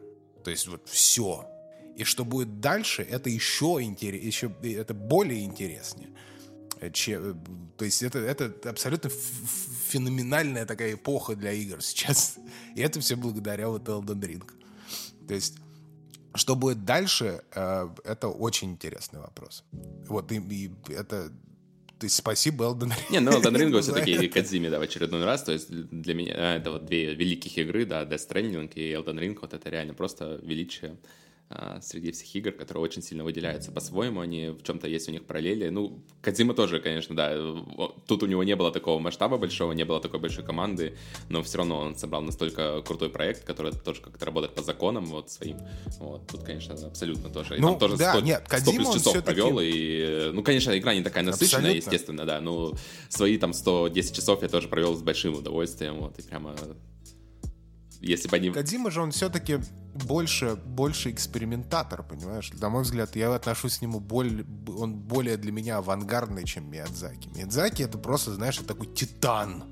То есть вот все. И что будет дальше, это еще, интерес, еще это более интереснее. Э, Че, э, то есть это, это абсолютно феноменальная такая эпоха для игр сейчас. И это все благодаря вот Elden Ring. То есть что будет дальше, э, это очень интересный вопрос. Вот, и, и это то есть спасибо Elden Ring. Не, ну Elden Ring все-таки Кадзиме, да, в очередной раз. То есть для меня а, это вот две великих игры, да, Death Stranding и Elden Ring, вот это реально просто величие среди всех игр, которые очень сильно выделяются по-своему, они в чем-то есть у них параллели. Ну, Кадзима тоже, конечно, да, тут у него не было такого масштаба большого, не было такой большой команды, но все равно он собрал настолько крутой проект, который тоже как-то работает по законам вот своим. Вот, тут, конечно, абсолютно тоже. И ну, там тоже да, 100, нет, 100 плюс часов провел, и, ну, конечно, игра не такая насыщенная, абсолютно. естественно, да, но свои там 110 часов я тоже провел с большим удовольствием, вот, и прямо если бы они... Кадима же он все-таки больше, больше экспериментатор, понимаешь? На мой взгляд, я отношусь к нему более, он более для меня авангардный, чем Миядзаки. Миядзаки это просто, знаешь, такой титан.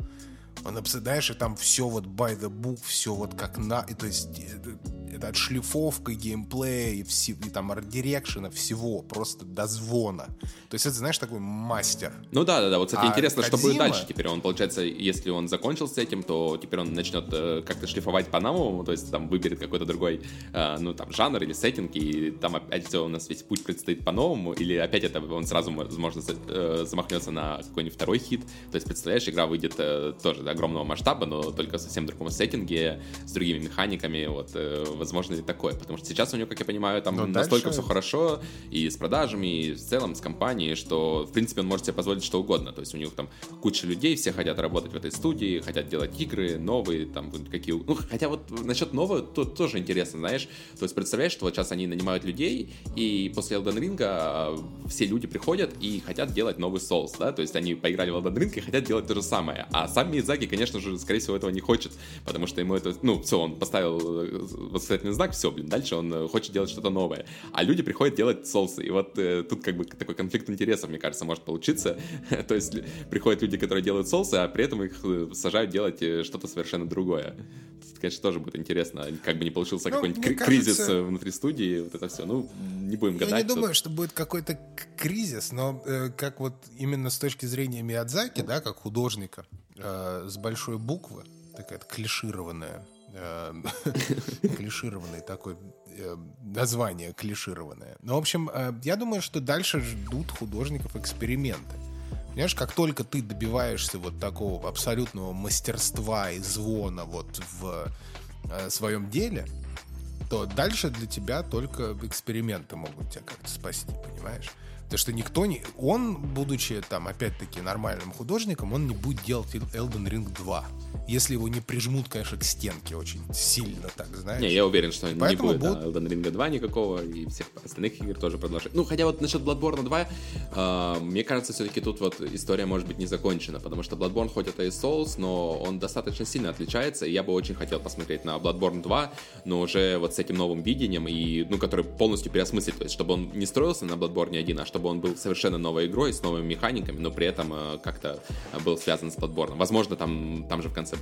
Он, знаешь, и там все вот by the book, все вот как на... И, то есть это, это отшлифовка геймплея и, все, и там арт-дирекшена, всего, просто до звона. То есть это, знаешь, такой мастер. Ну да, да, да. Вот, кстати, а интересно, Кодзима... что будет дальше теперь. Он, получается, если он закончил с этим, то теперь он начнет э, как-то шлифовать по-новому, то есть там выберет какой-то другой, э, ну там, жанр или сеттинг, и там опять все у нас весь путь предстоит по-новому, или опять это он сразу, возможно, э, замахнется на какой-нибудь второй хит. То есть, представляешь, игра выйдет э, тоже огромного масштаба, но только в совсем другом сеттинге, с другими механиками, вот, э, возможно ли такое, потому что сейчас у него, как я понимаю, там но настолько дальше... все хорошо, и с продажами, и в целом с компанией, что, в принципе, он может себе позволить что угодно, то есть у них там куча людей, все хотят работать в этой студии, хотят делать игры новые, там, какие... Ну, хотя вот насчет нового тут тоже интересно, знаешь, то есть представляешь, что вот сейчас они нанимают людей, и после Elden Ring а, все люди приходят и хотят делать новый Souls, да, то есть они поиграли в Elden Ring и хотят делать то же самое, а сам Миядзаки, конечно, конечно же, скорее всего, этого не хочет, потому что ему это, ну, все, он поставил э, восклицательный знак, все, блин, дальше он э, хочет делать что-то новое. А люди приходят делать соусы, и вот э, тут как бы такой конфликт интересов, мне кажется, может получиться. То есть приходят люди, которые делают соусы, а при этом их э, сажают делать что-то совершенно другое. Тут, конечно, тоже будет интересно, как бы не получился ну, какой-нибудь кажется... кризис внутри студии, вот это все. Ну, не будем гадать. Я не думаю, что будет какой-то кризис, но э, как вот именно с точки зрения Миядзаки, да, как художника, э, с большой буквы, такая клишированная, э, клишированный такой э, название клишированное. Ну, в общем, э, я думаю, что дальше ждут художников эксперименты. Понимаешь, как только ты добиваешься вот такого абсолютного мастерства и звона вот в своем деле, то дальше для тебя только эксперименты могут тебя как-то спасти, понимаешь? Потому что никто не... Он, будучи там, опять-таки, нормальным художником, он не будет делать Elden Ring 2. Если его не прижмут, конечно, к стенке очень сильно, так, знаешь. Не, я уверен, что не будет будут... да, Elden Ring 2 никакого, и всех остальных игр тоже продолжать. Ну, хотя вот насчет Bloodborne 2, э, мне кажется, все-таки тут вот история может быть не закончена, потому что Bloodborne хоть это и Souls, но он достаточно сильно отличается, и я бы очень хотел посмотреть на Bloodborne 2, но уже вот с этим новым видением, и, ну, который полностью переосмыслит, то есть чтобы он не строился на Bloodborne 1, а чтобы он был совершенно новой игрой, с новыми механиками, но при этом э, как-то был связан с Bloodborne. Возможно, там, там же в конце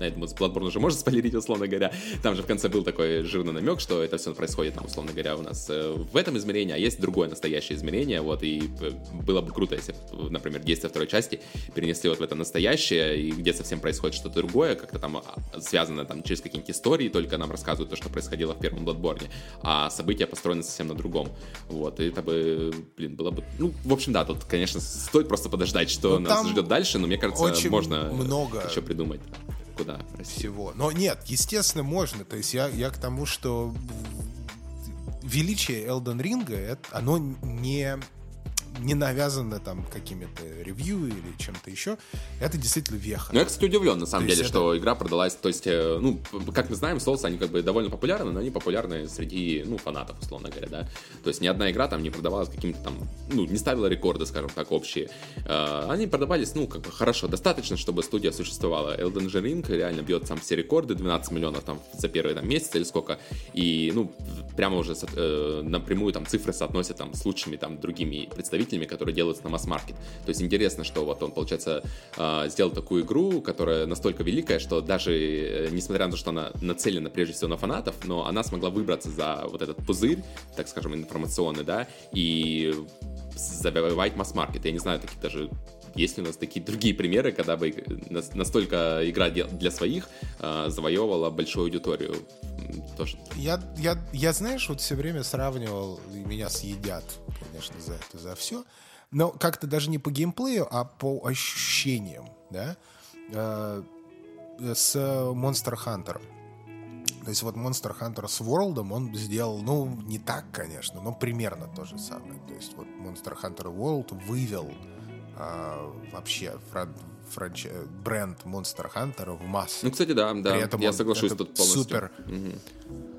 я думаю, с Bloodborne уже можно спойлерить, условно говоря. Там же в конце был такой жирный намек, что это все происходит, там, условно говоря, у нас э, в этом измерении, а есть другое настоящее измерение, вот, и э, было бы круто, если, например, действие второй части перенесли вот в это настоящее, и где совсем происходит что-то другое, как-то там а, связано там через какие-нибудь истории, только нам рассказывают то, что происходило в первом Bloodborne, а события построены совсем на другом. Вот, и это бы, блин, было бы... Ну, в общем, да, тут, конечно, стоит просто подождать, что ну, нас ждет дальше, но мне кажется, можно много еще придумать куда Всего. Но нет, естественно, можно. То есть я, я к тому, что величие Элден Ринга, оно не не навязано там какими-то ревью или чем-то еще. Это действительно веха. Ну, я, кстати, удивлен, на самом то деле, это... что игра продалась, то есть, э, ну, как мы знаем, Souls, они как бы довольно популярны, но они популярны среди, ну, фанатов, условно говоря, да. То есть ни одна игра там не продавалась каким-то там, ну, не ставила рекорды, скажем так, общие. Э, они продавались, ну, как бы хорошо, достаточно, чтобы студия существовала. Elden Ring реально бьет там все рекорды, 12 миллионов там за первый там месяц или сколько, и, ну, прямо уже э, напрямую там цифры соотносят там с лучшими там другими представителями представителями, которые делаются на масс-маркет. То есть интересно, что вот он, получается, а, сделал такую игру, которая настолько великая, что даже э, несмотря на то, что она нацелена прежде всего на фанатов, но она смогла выбраться за вот этот пузырь, так скажем, информационный, да, и завоевать масс-маркет. Я не знаю, такие даже есть ли у нас такие другие примеры, когда бы настолько игра для своих э, завоевывала большую аудиторию? Тоже. Я, я, я, знаешь, вот все время сравнивал, и меня съедят, конечно, за это, за все, но как-то даже не по геймплею, а по ощущениям, да, э, с Monster Hunter. То есть вот Monster Hunter с World он сделал, ну, не так, конечно, но примерно то же самое. То есть вот Monster Hunter World вывел а, вообще фран франч... бренд Monster Hunter в массу. Ну, кстати, да, да. При этом я соглашусь тут полностью. Супер. Угу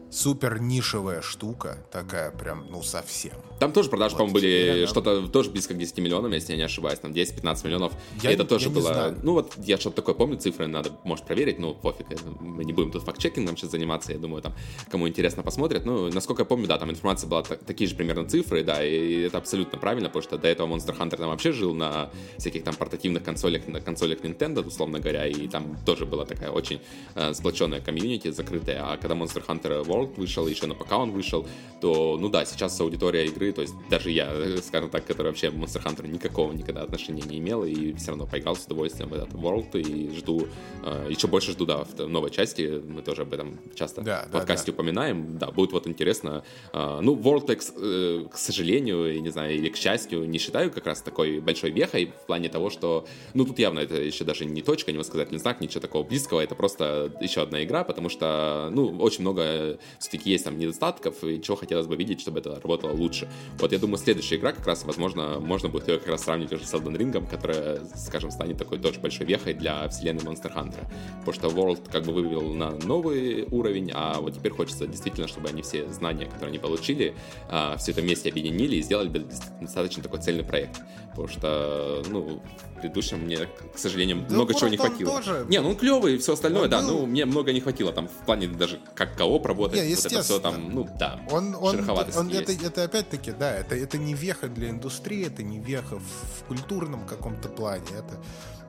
супер нишевая штука, такая прям, ну, совсем. Там тоже продажи, вот, по-моему, были реально. что-то тоже близко к 10 миллионам, если я не ошибаюсь, там 10-15 миллионов. Я, это тоже я было, ну вот я что-то такое помню, цифры надо, может, проверить, ну, пофиг, мы не будем тут факт-чекингом сейчас заниматься, я думаю, там, кому интересно посмотрят. Ну, насколько я помню, да, там информация была такие же примерно цифры, да, и это абсолютно правильно, потому что до этого Monster Hunter там вообще жил на всяких там портативных консолях, на консолях Nintendo, условно говоря, и там тоже была такая очень э, сплоченная комьюнити, закрытая, а когда Monster Hunter World вышел, еще на ПК он вышел, то, ну да, сейчас аудитория игры, то есть даже я, скажем так, который вообще Monster Hunter никакого никогда отношения не имел, и все равно поиграл с удовольствием в этот World, и жду, э, еще больше жду, да, в новой части, мы тоже об этом часто да, в подкасте да, да. упоминаем, да, будет вот интересно. Э, ну, World, к, э, к сожалению, не знаю, или к счастью, не считаю как раз такой большой вехой в плане того, что, ну, тут явно это еще даже не точка, не восклицательный знак, ничего такого близкого, это просто еще одна игра, потому что, ну, очень много все-таки есть там недостатков, и чего хотелось бы видеть, чтобы это работало лучше. Вот я думаю, следующая игра как раз, возможно, можно будет ее как раз сравнить уже с Elden Ring, которая, скажем, станет такой тоже большой вехой для вселенной Monster Hunter. Потому что World как бы вывел на новый уровень, а вот теперь хочется действительно, чтобы они все знания, которые они получили, а, все это вместе объединили и сделали достаточно такой цельный проект. Потому что, ну, в предыдущем мне, к сожалению, да много чего не хватило. Тоже... Не, ну он клевый и все остальное, да, да ну, мне много не хватило там в плане даже как кого работает. Не, вот это все там, ну да, он, он, он, это, это опять-таки, да, это, это не веха для индустрии, это не веха в, культурном каком-то плане, это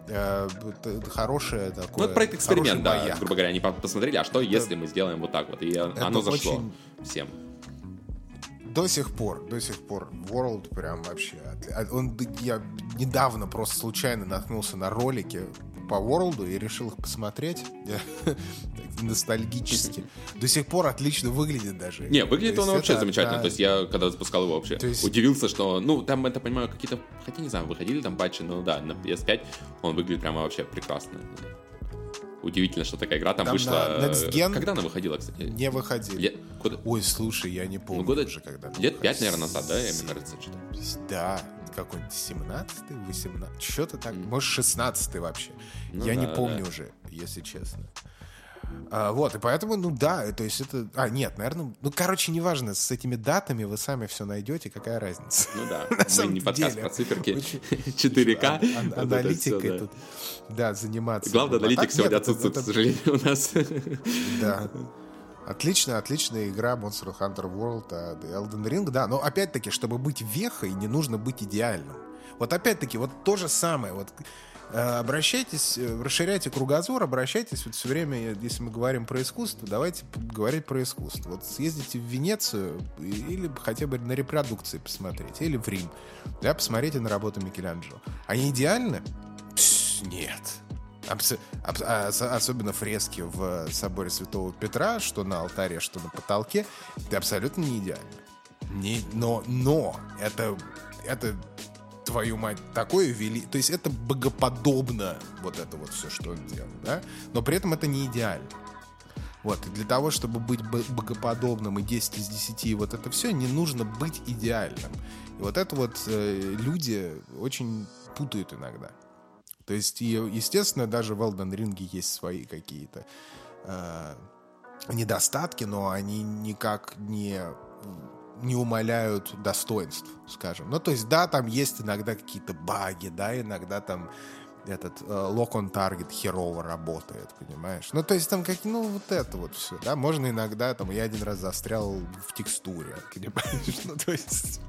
э, это хорошее такое. Ну, это проект эксперимент, да, маяк. грубо говоря, они посмотрели, а что, это, если мы сделаем вот так вот, и оно зашло очень... всем до сих пор, до сих пор World прям вообще... Он, я недавно просто случайно наткнулся на ролики по World и решил их посмотреть ностальгически. До сих пор отлично выглядит даже. Не, выглядит он вообще замечательно. То есть я, когда запускал его вообще, удивился, что, ну, там, это, понимаю, какие-то, хотя не знаю, выходили там патчи, но да, на PS5 он выглядит прямо вообще прекрасно. Удивительно, что такая игра там, там вышла. Next Gen Когда она выходила, кстати? Не выходила. Года... Ой, слушай, я не помню ну, года... уже, когда... Лет пять, наверное, назад, да, я мне кажется, что-то. Да, какой-нибудь 17-й, 18 что-то так, mm. может, 16-й вообще. Ну, я да, не помню да. уже, если честно. А, вот, и поэтому, ну да, то есть это... А, нет, наверное... Ну, короче, неважно, с этими датами вы сами все найдете, какая разница. Ну да, На самом не подкаст деле. про циферки Очень- 4К. А- а- это Аналитикой да. тут, да, заниматься. Главный А так аналитик сегодня нет, это- отсутствует, к это- сожалению, у нас. Да. Отличная, отличная игра Monster Hunter World от Elden Ring, да, но опять-таки, чтобы быть вехой, не нужно быть идеальным. Вот опять-таки, вот то же самое, вот обращайтесь, э, расширяйте кругозор, обращайтесь вот все время, э, если мы говорим про искусство, давайте говорить про искусство. Вот съездите в Венецию или хотя бы на репродукции посмотреть, или в Рим, да, посмотрите на работу Микеланджело. Они идеальны? Пс, Нет. Абс- абс- а- ос- особенно фрески в соборе Святого Петра, что на алтаре, что на потолке, это абсолютно не идеально. Не, но, но это, это твою мать, такое вели... То есть это богоподобно, вот это вот все, что он делал, да? Но при этом это не идеально. Вот, и для того, чтобы быть богоподобным и 10 из 10, и вот это все, не нужно быть идеальным. И вот это вот э, люди очень путают иногда. То есть, и, естественно, даже в Elden Ring есть свои какие-то э, недостатки, но они никак не, не умаляют достоинств, скажем. Ну, то есть, да, там есть иногда какие-то баги, да, иногда там этот э, lock on херово работает, понимаешь? Ну, то есть там как, ну, вот это вот все, да, можно иногда, там, я один раз застрял в текстуре, понимаешь? Ну, то есть,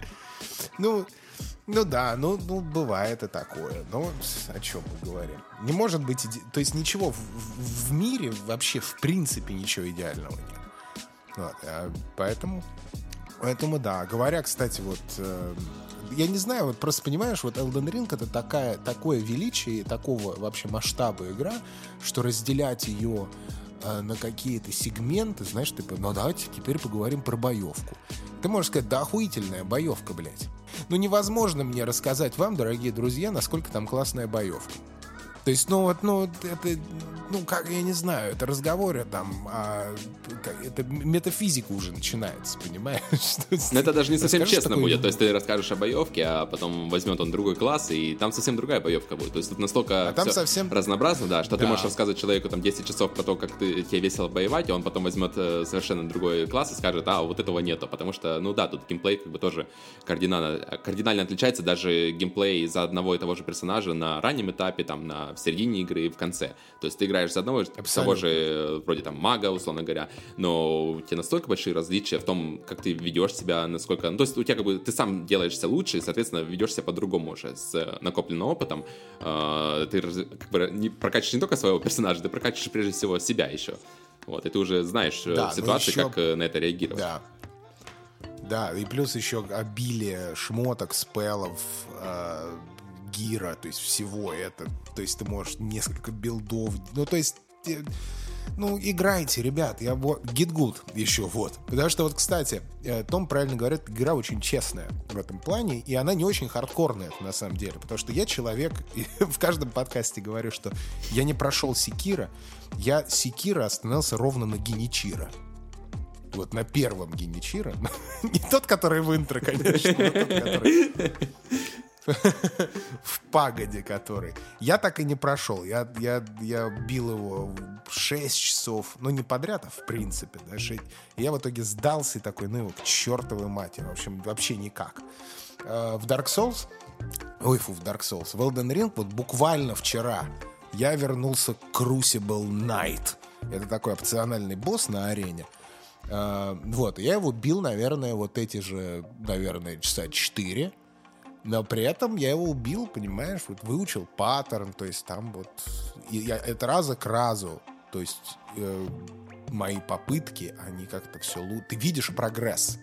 ну, ну да, ну, ну бывает и такое. Но о чем мы говорим? Не может быть, иде- то есть ничего в, в- в мире вообще в принципе ничего идеального нет. Вот, а поэтому, поэтому да. Говоря, кстати, вот э, я не знаю, вот просто понимаешь, вот Elden Ring это такая, такое величие, такого вообще масштаба игра, что разделять ее э, на какие-то сегменты, знаешь, типа, ну давайте теперь поговорим про боевку. Ты можешь сказать, да охуительная боевка, блядь. Ну невозможно мне рассказать вам, дорогие друзья, насколько там классная боевка. То есть, ну вот, ну это, ну как, я не знаю, это разговоры там, а, это метафизика уже начинается, понимаешь? Но это даже не совсем расскажешь честно такую- будет. То есть ты расскажешь о боевке, а потом возьмет он другой класс, и там совсем другая боевка будет. То есть тут настолько А там совсем- разнообразно, да, что ты Да. можешь рассказывать человеку там 10 часов про то, как ты, тебе весело боевать, и он потом возьмет э, совершенно другой класс и скажет, а, вот этого нету. Потому что, ну да, тут геймплей как бы тоже кардинально, кардинально отличается. Даже геймплей за одного и того же персонажа на раннем этапе, там, на, в середине игры и в конце. То есть ты играешь за одного, того Абсолютно. же э, вроде там мага, условно говоря, но у тебя настолько большие различия в том, как ты ведешь себя, насколько... Ну, то есть у тебя как бы ты сам делаешься лучше, и, соответственно, ведешь себя по-другому уже с э, накопленным опытом. Э, Ты как бы не прокачиваешь не только своего персонажа, ты прокачиваешь прежде всего себя еще. Вот, и ты уже знаешь Да, ну ситуации, еще- как на это реагировать. Да. Да, и плюс еще обилие шмоток, спеллов, э, гира, то есть всего это. То есть ты можешь несколько билдов. Ну, то есть... э, Ну, играйте, ребят. Я вот... Get good еще, вот. Потому что вот, кстати, э, Том правильно говорит, игра очень честная в этом плане, и она не очень хардкорная, на самом деле. Потому что я человек, и в каждом подкасте говорю, что я не прошел Секира, я Секира остановился ровно на Геничира. Вот на первом Геничира. Не тот, который в интро, конечно, но тот, который... В пагоде который. Я так и не прошел. Я, я, я бил его 6 часов. Ну, не подряд, а в принципе. Да, шесть. И я в итоге сдался и такой, ну его к чертовой матери. В общем, вообще никак. Э, В Dark Souls... Ой, фу, в Dark Souls. В Elden Ring вот буквально вчера я вернулся к Crucible Knight. Это такой опциональный босс на арене. Э, Вот, я его бил, наверное, вот эти же, наверное, часа 4. Но при этом я его убил, понимаешь, вот выучил паттерн, то есть там вот... и я, это раза к разу. То есть э, мои попытки, они как-то все... Ты видишь прогресс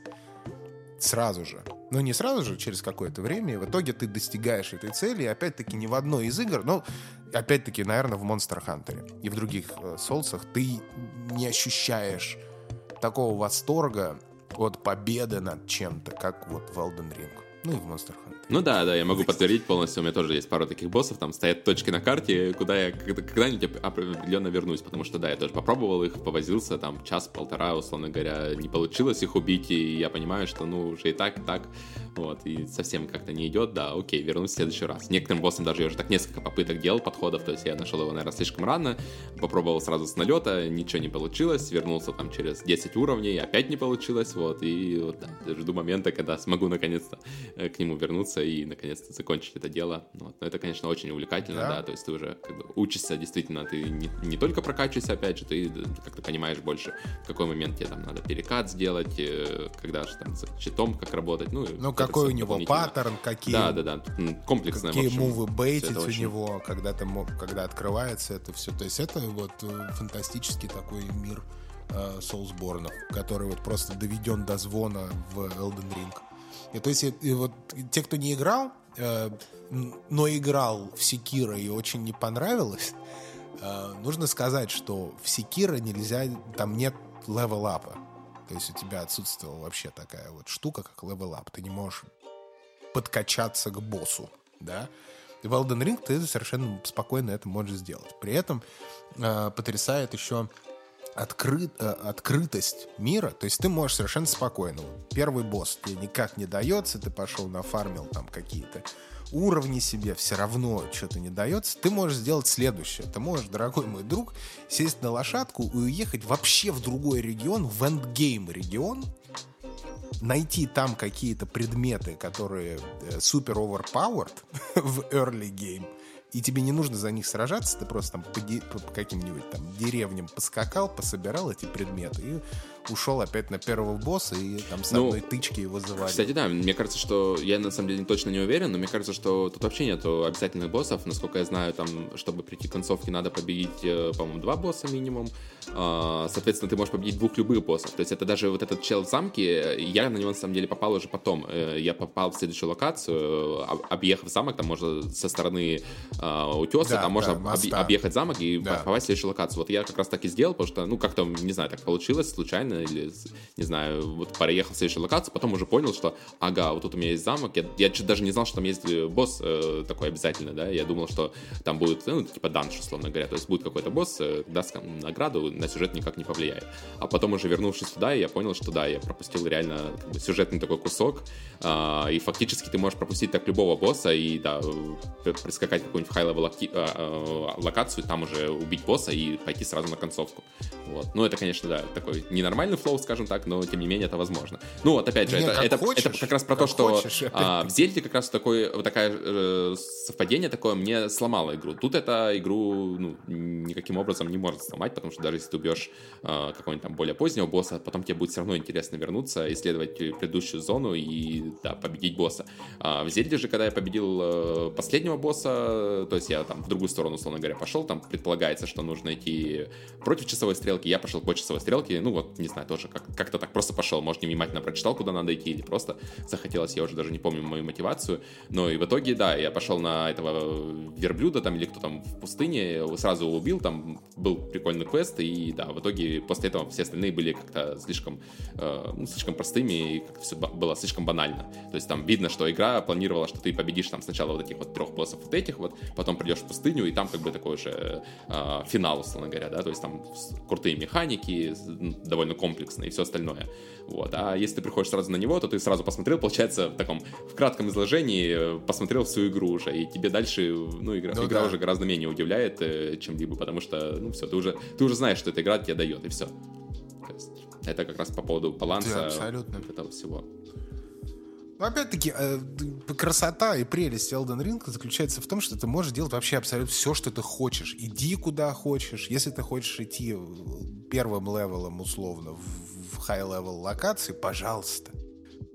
сразу же. Ну, не сразу же, через какое-то время. И в итоге ты достигаешь этой цели. И опять-таки ни в одной из игр, ну, опять-таки, наверное, в Monster Hunter и в других э, соусах ты не ощущаешь такого восторга от победы над чем-то, как вот в Elden Ring. Ну и в Monster Hunter. Ну да, да, я могу подтвердить полностью, у меня тоже есть пару таких боссов, там стоят точки на карте, куда я когда-нибудь определенно вернусь, потому что да, я тоже попробовал их, повозился, там час-полтора, условно говоря, не получилось их убить, и я понимаю, что ну уже и так, и так, вот, и совсем как-то не идет, да, окей, вернусь в следующий раз. Некоторым боссам даже я уже так несколько попыток делал подходов, то есть я нашел его, наверное, слишком рано, попробовал сразу с налета, ничего не получилось, вернулся там через 10 уровней, опять не получилось, вот, и вот, да, жду момента, когда смогу наконец-то э, к нему вернуться и наконец-то закончить это дело. Вот. Но это, конечно, очень увлекательно, да, да то есть ты уже как бы учишься действительно, ты не, не только прокачиваешься, опять же, ты как-то понимаешь больше, в какой момент тебе там надо перекат сделать, э, когда же там с щитом как работать, ну, ну какой у него паттерн, какие... Да, да, да, комплексное. Какие общем, мувы бейтить у очень... него, когда, ты, когда открывается это все, то есть это вот э, фантастический такой мир э, Soulsborne, который вот просто доведен до звона в Elden Ring. И то есть и вот те, кто не играл, э, но играл в Секира и очень не понравилось, э, нужно сказать, что в Секира нельзя, там нет левел-апа. То есть у тебя отсутствовала вообще такая вот штука, как левел-ап. Ты не можешь подкачаться к боссу, да. И в Elden Ring ты совершенно спокойно это можешь сделать. При этом э, потрясает еще открыт, э, открытость мира, то есть ты можешь совершенно спокойно. Первый босс тебе никак не дается, ты пошел нафармил там какие-то уровни себе, все равно что-то не дается, ты можешь сделать следующее. Ты можешь, дорогой мой друг, сесть на лошадку и уехать вообще в другой регион, в эндгейм регион, найти там какие-то предметы, которые э, супер overpowered в early game, и тебе не нужно за них сражаться, ты просто там по, по каким-нибудь там деревням поскакал, пособирал эти предметы и ушел опять на первого босса и там с ну, одной тычки его завалил. Кстати, да, мне кажется, что я на самом деле точно не уверен, но мне кажется, что тут вообще нету обязательных боссов. Насколько я знаю, там, чтобы прийти к концовке, надо победить, э, по-моему, два босса минимум. А, соответственно, ты можешь победить двух любых боссов. То есть это даже вот этот чел в замке, я на него на самом деле попал уже потом. Э, я попал в следующую локацию, объехав замок, там можно со стороны а, утеса, да, там можно да, объехать замок и да. попасть в следующую локацию. Вот я как раз так и сделал, потому что, ну, как-то, не знаю, так получилось случайно случайно или, не знаю, вот проехал в следующую локацию, потом уже понял, что, ага, вот тут у меня есть замок, я, я даже не знал, что там есть э, босс э, такой обязательно, да, я думал, что там будет, ну, типа данж, условно говоря, то есть будет какой-то босс, э, даст награду, на сюжет никак не повлияет. А потом уже вернувшись туда, я понял, что да, я пропустил реально как бы, сюжетный такой кусок, э, и фактически ты можешь пропустить так любого босса и, да, прискакать в какую-нибудь high-level э, э, локацию, там уже убить босса и пойти сразу на концовку. Вот. Ну, это, конечно, да, такой ненормальный нормальный flow, скажем так, но тем не менее это возможно. Ну вот опять же, не, это, это, хочешь, это как раз про то, что хочешь, а, в Зельде как раз такое, вот такое э, совпадение такое мне сломало игру. Тут это игру ну, никаким образом не может сломать, потому что даже если ты убьешь э, какого-нибудь там более позднего босса, потом тебе будет все равно интересно вернуться, исследовать предыдущую зону и да, победить босса. А в Зельде же, когда я победил э, последнего босса, то есть я там в другую сторону, условно говоря, пошел, там предполагается, что нужно идти против часовой стрелки, я пошел по часовой стрелке, ну вот, не знаю, тоже как- как-то так просто пошел. Может, не внимательно прочитал, куда надо идти, или просто захотелось, я уже даже не помню мою мотивацию. Но и в итоге, да, я пошел на этого верблюда там, или кто там в пустыне, сразу его убил, там был прикольный квест, и да, в итоге после этого все остальные были как-то слишком, э, ну, слишком простыми, и как-то все было слишком банально. То есть там видно, что игра планировала, что ты победишь там сначала вот этих вот трех боссов вот этих вот, потом придешь в пустыню, и там как бы такой уже э, финал, условно говоря, да, то есть там крутые механики, довольно комплексные и все остальное. Вот. А если ты приходишь сразу на него, то ты сразу посмотрел, получается, в таком в кратком изложении, э, посмотрел всю игру уже, и тебе дальше, ну, игра, ну, игра да. уже гораздо менее удивляет, э, чем-либо, потому что, ну, все, ты уже, ты уже знаешь, что эта игра тебе дает, и все. это как раз по поводу баланса да, абсолютно. этого всего. Но опять-таки, э, красота и прелесть Elden Ring заключается в том, что ты можешь делать вообще абсолютно все, что ты хочешь. Иди куда хочешь. Если ты хочешь идти первым левелом, условно, в high-level локации, пожалуйста.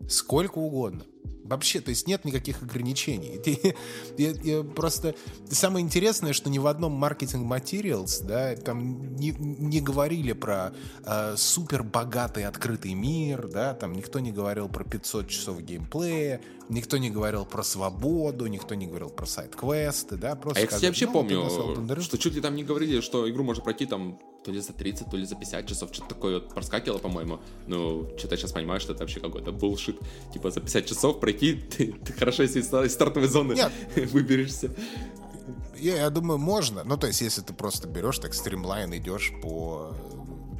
Сколько угодно. Вообще, то есть нет никаких ограничений. Я, я просто... Самое интересное, что ни в одном маркетинг Materials, да, там не, не говорили про э, супер богатый открытый мир, да, там никто не говорил про 500 часов геймплея, никто не говорил про свободу, никто не говорил про сайт-квесты, да, просто... А я, кстати, вообще ну, помню, что чуть ли там не говорили, что игру можно пройти там то ли за 30, то ли за 50 часов. Что-то такое вот проскакивало, по-моему. Ну, что-то сейчас понимаю, что это вообще какой-то булшит. Типа за 50 часов пройти, ты, ты хорошо, если из стартовой зоны Нет. выберешься. Я, я думаю, можно. Ну, то есть, если ты просто берешь, так стримлайн идешь по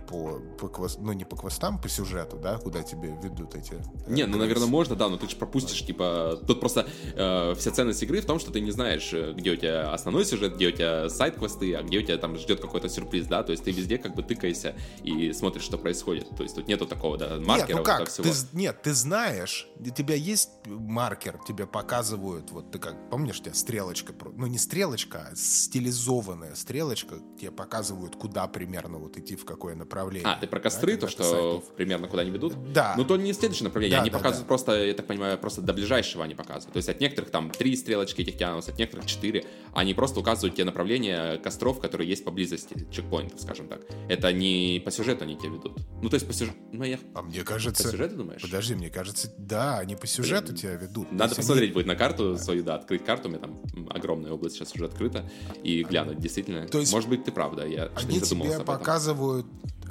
по, по квест, ну не по квестам, по сюжету, да, куда тебе ведут эти. Э, не, ну наверное можно, да, но ты же пропустишь, типа, тут просто э, вся ценность игры в том, что ты не знаешь, э, где у тебя основной сюжет, где у тебя сайт квесты, а где у тебя там ждет какой-то сюрприз, да, то есть ты везде как бы тыкаешься и смотришь, что происходит, то есть тут нету такого, да, маркера. Нет, ну как, всего. Ты, нет, ты знаешь, у тебя есть маркер, тебе показывают, вот ты как, помнишь, у тебя стрелочка, ну не стрелочка, а стилизованная стрелочка, тебе показывают, куда примерно вот идти, в какое направление направление. А, ты про костры, да, то, что сайт. примерно куда они ведут? Да. Ну, то не следующее направление, да, они да, показывают да. просто, я так понимаю, просто до ближайшего они показывают. То есть от некоторых там три стрелочки этих тянутся, от некоторых четыре. Они просто указывают те направления костров, которые есть поблизости, чекпоинтов, скажем так. Это не по сюжету они тебя ведут. Ну, то есть по сюжету... Ну, я... А мне кажется... По сюжету, думаешь? Подожди, мне кажется, да, они по сюжету тебя ведут. Надо посмотреть они... будет на карту свою, да, открыть карту, у меня там огромная область сейчас уже открыта, и глянуть, действительно. То есть... Может быть, ты прав, да, я они не задумался тебе показывают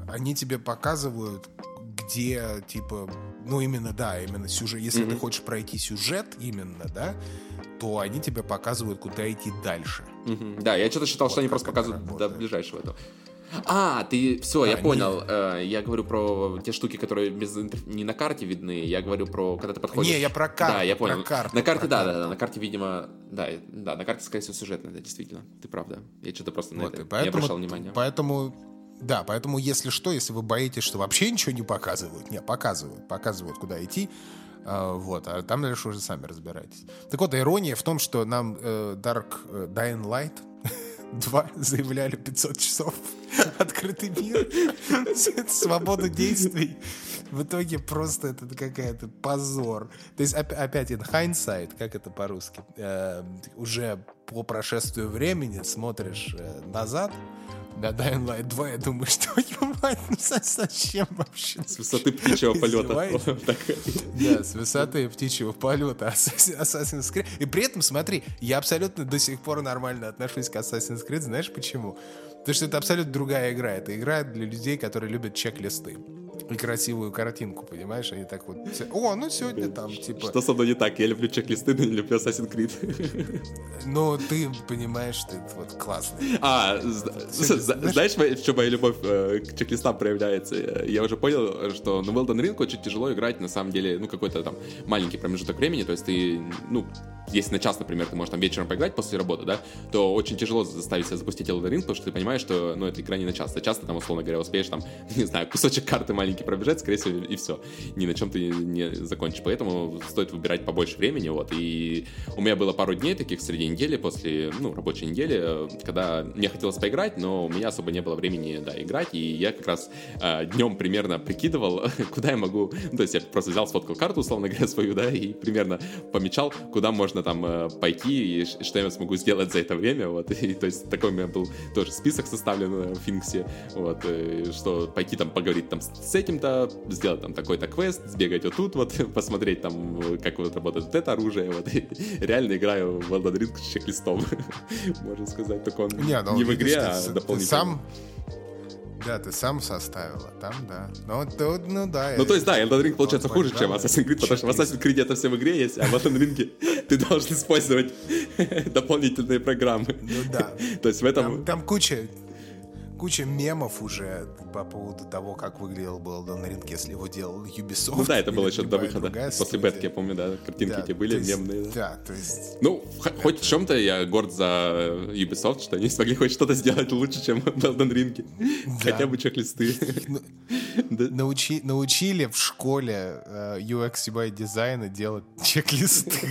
они тебе показывают, где, типа, ну, именно, да, именно сюжет. Если mm-hmm. ты хочешь пройти сюжет именно, да, то они тебе показывают, куда идти дальше. Mm-hmm. Да, я что-то считал, вот что они просто показывают работает. до ближайшего этого. А, ты все, а, я понял. Э, я говорю про те штуки, которые без не на карте видны. Я говорю про когда ты подходишь. Не, я про карту. Да, я понял. Про карту, на карте, про да, да, да, на карте, видимо, да, да, на карте, скорее всего, сюжетно, да, действительно. Ты прав, да. Я что-то просто вот, на это поэтому, не обращал внимания. Поэтому да, поэтому если что, если вы боитесь, что вообще ничего не показывают, не, показывают, показывают, куда идти, э, вот, а там дальше уже сами разбирайтесь. Так вот, ирония в том, что нам э, Dark э, Dying Light 2 заявляли 500 часов открытый мир, свободу действий. В итоге просто это какая-то позор. То есть опять in hindsight, как это по-русски, э, уже по прошествию времени смотришь э, назад, на Dying Light 2 я думаю, что мать, ну зачем вообще? С высоты птичьего полета. Да, с высоты птичьего полета Assassin's Creed. И при этом, смотри, я абсолютно до сих пор нормально отношусь к Assassin's Creed. Знаешь почему? Потому что это абсолютно другая игра. Это игра для людей, которые любят чек-листы и красивую картинку, понимаешь? Они так вот... О, ну сегодня там, типа... Что со мной не так? Я люблю чек-листы, но не люблю Assassin's Creed. Ну, ты понимаешь, что это вот классный. А, знаешь, в чем моя любовь э, к чек-листам проявляется? Я уже понял, что на Weldon Ring очень тяжело играть, на самом деле, ну, какой-то там маленький промежуток времени, то есть ты, ну, если на час, например, ты можешь там вечером поиграть после работы, да, то очень тяжело заставить себя запустить Elden Ring, потому что ты понимаешь, что, ну, это игра не на час. А часто там, условно говоря, успеешь там, не знаю, кусочек карты маленький пробежать, скорее всего, и все. Ни на чем ты не закончишь. Поэтому стоит выбирать побольше времени, вот. И у меня было пару дней таких среди недели, после, ну, рабочей недели, когда мне хотелось поиграть, но у меня особо не было времени, да, играть, и я как раз э, днем примерно прикидывал, куда я могу, ну, то есть я просто взял, сфоткал карту, условно говоря, свою, да, и примерно помечал, куда можно там э, пойти, и что я смогу сделать за это время, вот, и то есть такой у меня был тоже список составлен э, в Финксе, вот, э, что пойти там поговорить там с этим-то, сделать там такой-то квест, сбегать вот тут вот, посмотреть там, как вот работает вот это оружие, вот, реально играю в Elden Ring с чек-листом, можно сказать, только он не, ну, не в игре, а дополнительно. Сам да, ты сам составила, там, да. Ну, то, ну да. Ну, то есть, да, Elden Ring получается хуже, чем Assassin's Creed, потому что в Assassin's Creed это все в игре есть, а в Elden Ring ты должен использовать дополнительные программы. Ну да. То есть в этом... Там, там куча куча мемов уже по поводу того, как выглядел был Elden Ring, если его делал Ubisoft. Ну да, это было еще до выхода. После бетки, я помню, да, картинки да, эти были есть, мемные. Да. да, то есть... Ну, это... хоть в чем-то я горд за Ubisoft, что они смогли хоть что-то сделать лучше, чем в Elden Ring. Да. Хотя бы чек-листы. Ну, научи, научили в школе uh, UX UI дизайна делать чек-листы.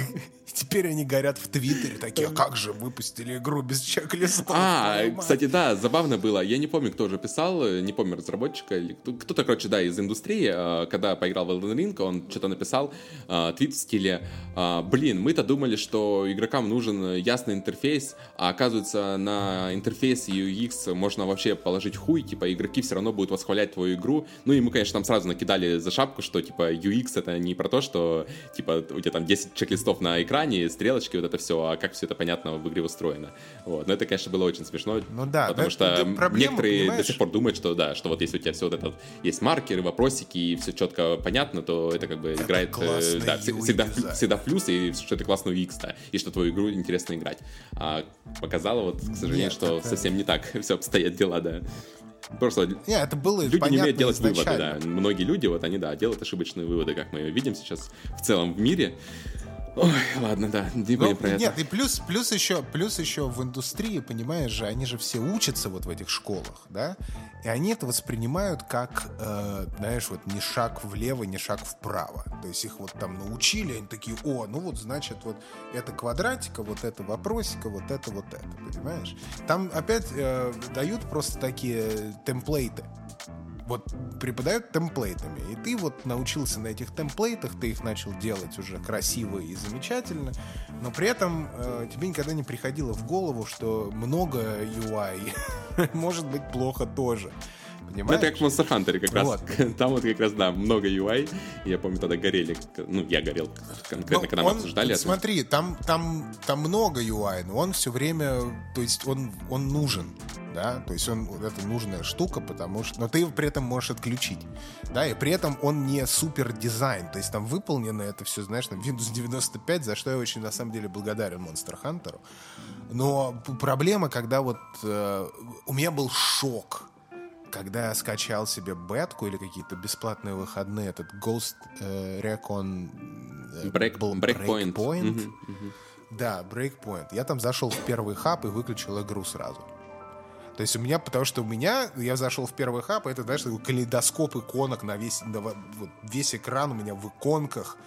Теперь они горят в Твиттере такие, а как же выпустили игру без чек-листов? А, кстати, да, забавно было. Я не помню, кто же писал, не помню, разработчика или кто-то, короче, да, из индустрии, а, когда поиграл в Elden Ring, он что-то написал, а, твит в стиле, а, блин, мы-то думали, что игрокам нужен ясный интерфейс, а оказывается, на интерфейс UX можно вообще положить хуй, типа, игроки все равно будут восхвалять твою игру. Ну и мы, конечно, там сразу накидали за шапку, что, типа, UX это не про то, что, типа, у тебя там 10 чек-листов на экране, экране, стрелочки, вот это все, а как все это понятно в игре устроено. Вот. Но это, конечно, было очень смешно. Ну да, потому да, что это проблема, некоторые понимаешь? до сих пор думают, что да, что вот если у тебя все вот это вот, есть маркеры, вопросики и все четко понятно, то это как бы играет э, да, всегда, дизайн. всегда плюс, и что это классно UX, да, и что твою игру интересно играть. А показало вот, к сожалению, Нет, что это- совсем не так все обстоят дела, да. Просто Не, это было люди не умеют делать выводы, изначально. да. Многие люди, вот они, да, делают ошибочные выводы, как мы видим сейчас в целом в мире. Ой, ладно, да, не Ну, про это. нет, и плюс, плюс еще, плюс еще в индустрии, понимаешь же, они же все учатся вот в этих школах, да, и они это воспринимают как, э, знаешь, вот не шаг влево, не шаг вправо. То есть их вот там научили, они такие, о, ну вот значит вот это квадратика, вот это вопросика, вот это вот это, понимаешь? Там опять э, дают просто такие темплейты. Вот преподают темплейтами, и ты вот научился на этих темплейтах, ты их начал делать уже красиво и замечательно, но при этом э, тебе никогда не приходило в голову, что много UI может быть плохо тоже. Ну, Понимаешь? это как в Monster Hunter как раз. Вот. Там вот как раз, да, много UI. Я помню, тогда горели. Ну, я горел конкретно, Ну, когда мы он- обсуждали это. Смотри, там, там, там много UI, но он все время, то есть он, он нужен, да, то есть он это нужная штука, потому что, но ты его при этом можешь отключить, да, и при этом он не супер дизайн, то есть там выполнено это все, знаешь, на Windows 95, за что я очень на самом деле благодарен Monster Hunter, но проблема, когда вот э, у меня был шок, когда я скачал себе бетку или какие-то бесплатные выходные, этот Ghost э, Recon э, Break- был Breakpoint. Breakpoint. Мгм, мгм. Да, Breakpoint. Я там зашел в первый хаб и выключил игру сразу. То есть у меня, потому что у меня, я зашел в первый хаб, это, знаешь, такой калейдоскоп иконок на весь, на во- вот весь экран у меня в иконках,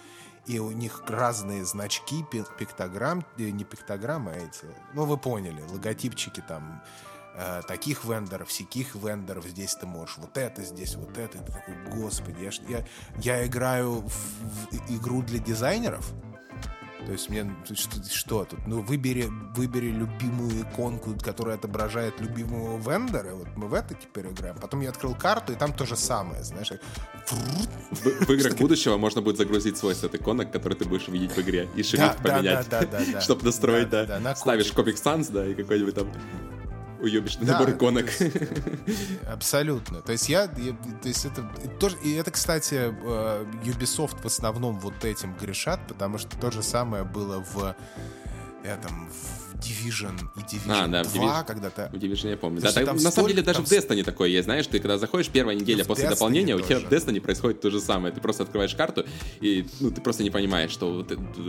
и у них разные значки, пи- пиктограмм, э, не пиктограммы, а эти, ну вы поняли, логотипчики там, э, таких вендоров, всяких вендоров, здесь ты можешь вот это, здесь вот это, ты такой, господи, я, я, я играю в, в игру для дизайнеров, то есть мне тут что, что тут? Ну, выбери, выбери любимую иконку, которая отображает любимого вендора. Вот мы в это теперь играем. Потом я открыл карту, и там то же самое, знаешь. В, в играх будущего можно будет загрузить свойства от иконок, которые ты будешь видеть в игре, и шрифт да, поменять, да, да, чтобы настроить, Да, Ставишь Comic Sans, да, и какой-нибудь там уебищный Да, набор иконок. Абсолютно. То есть я, я- то есть это тоже, и это, кстати, э, Ubisoft в основном вот этим грешат, потому что то же самое было в этом в Division и Division А, да, в 2 Division. когда-то. В Division я помню. Да, так- на самом столько- деле даже там в Destiny такое есть, знаешь, ты когда заходишь первая неделя после Destiny дополнения, у тебя в тоже. Destiny происходит то же самое. Ты просто открываешь карту, и ну, ты просто не понимаешь, что,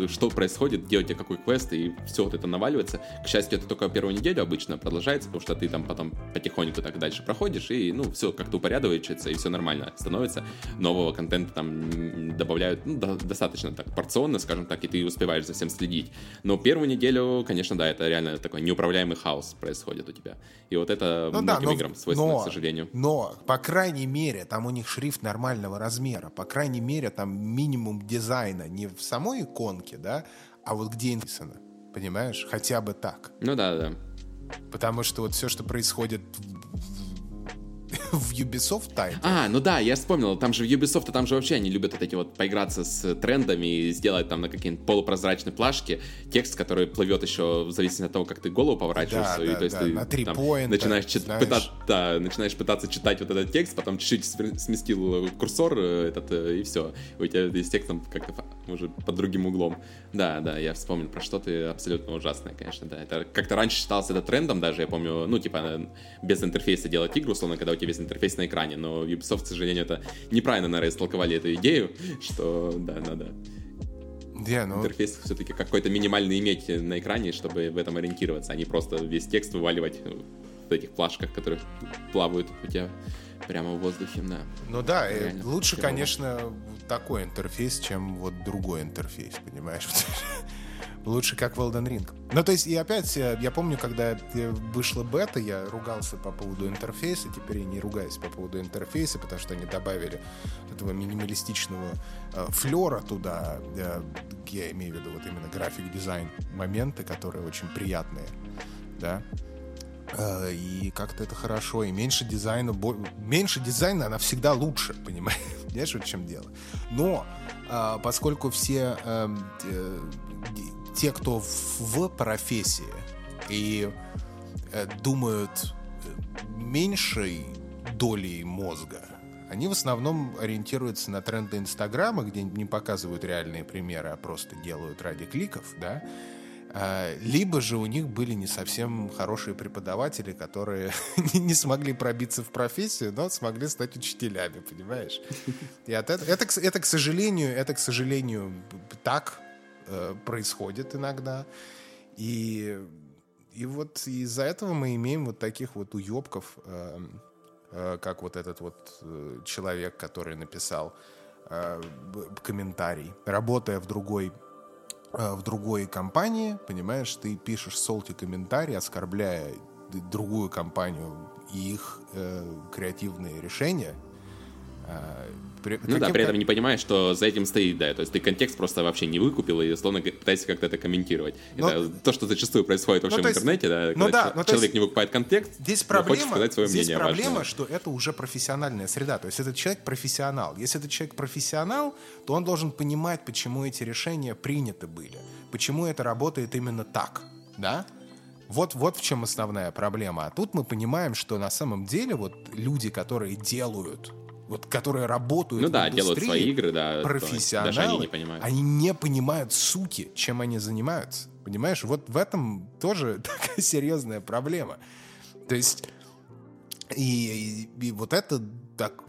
что происходит, где у тебя какой квест, и все вот это наваливается. К счастью, это только первую неделю обычно продолжается, потому что ты там потом потихоньку так дальше проходишь, и ну все как-то упорядочивается, и все нормально становится. Нового контента там добавляют ну, до- достаточно так порционно, скажем так, и ты успеваешь за всем следить. Но первую неделю, конечно, да, это реально такой неуправляемый хаос происходит у тебя. И вот это Ну да, многим но- играм свойственно, но- к сожалению. Но, по крайней мере, там у них шрифт нормального размера. По крайней мере, там минимум дизайна не в самой иконке, да, а вот где написано. Понимаешь? Хотя бы так. Ну да, да. Потому что вот все, что происходит в, Ubisoft Time, А, ну да, я вспомнил, там же в Ubisoft, там же вообще они любят вот эти вот поиграться с трендами и сделать там на какие-нибудь полупрозрачной плашке текст, который плывет еще в зависимости от того, как ты голову поворачиваешь. Да, и, да, то есть да, ты на три там начинаешь, чит- пытаться, да, начинаешь пытаться читать вот этот текст, потом чуть-чуть сместил курсор э, этот, э, и все. У тебя весь текст там как-то уже под другим углом. Да, да, я вспомнил про что ты абсолютно ужасное, конечно, да. Это как-то раньше считалось это трендом даже, я помню, ну, типа, э, без интерфейса делать игру, условно, когда у тебя весь интерфейс на экране, но Ubisoft, к сожалению, это неправильно, наверное, истолковали эту идею, что, да, надо где, ну, интерфейс все-таки какой-то минимальный иметь на экране, чтобы в этом ориентироваться, а не просто весь текст вываливать в этих плашках, которые плавают у тебя прямо в воздухе, да. ну да, реально лучше, херово. конечно, такой интерфейс, чем вот другой интерфейс, понимаешь? Лучше как в Elden Ring. Ну, то есть, и опять, э, я помню, когда э, вышла бета, я ругался по поводу интерфейса, теперь я не ругаюсь по поводу интерфейса, потому что они добавили этого минималистичного э, флера туда, э, я имею в виду вот именно график-дизайн, моменты, которые очень приятные, да, Э, и как-то это хорошо, и меньше дизайна, бо- меньше дизайна, она всегда лучше, понимаешь, понимаешь, в чем дело. Но поскольку все эм, те, кто в, в профессии и э, думают меньшей долей мозга, они в основном ориентируются на тренды Инстаграма, где не показывают реальные примеры, а просто делают ради кликов, да, а, либо же у них были не совсем хорошие преподаватели, которые не смогли пробиться в профессию, но смогли стать учителями, понимаешь? И от это, это, это, к сожалению, это, к сожалению, так э, происходит иногда. И, и вот из-за этого мы имеем вот таких вот уебков, э, э, как вот этот вот э, человек, который написал э, комментарий, работая в другой Э, в другой компании, понимаешь, ты пишешь солти комментарий, оскорбляя другую компанию и их э, креативные решения, при, ну да, при этом не понимаешь, что за этим стоит, да. То есть ты контекст просто вообще не выкупил и словно пытаешься как-то это комментировать. Но... Это то, что зачастую происходит вообще ну, в интернете, да. Ну да, но человек есть... не выкупает контекст, здесь проблема, хочет сказать свое здесь мнение. проблема, важное. что это уже профессиональная среда. То есть этот человек профессионал. Если этот человек профессионал, то он должен понимать, почему эти решения приняты были. Почему это работает именно так, да? Вот, вот в чем основная проблема. А тут мы понимаем, что на самом деле вот люди, которые делают вот, которые работают ну, в да, делают свои игры, да, профессионалы, даже они не понимают. Они не понимают, суки, чем они занимаются. Понимаешь, вот в этом тоже такая серьезная проблема. То есть, и, и, и вот это так,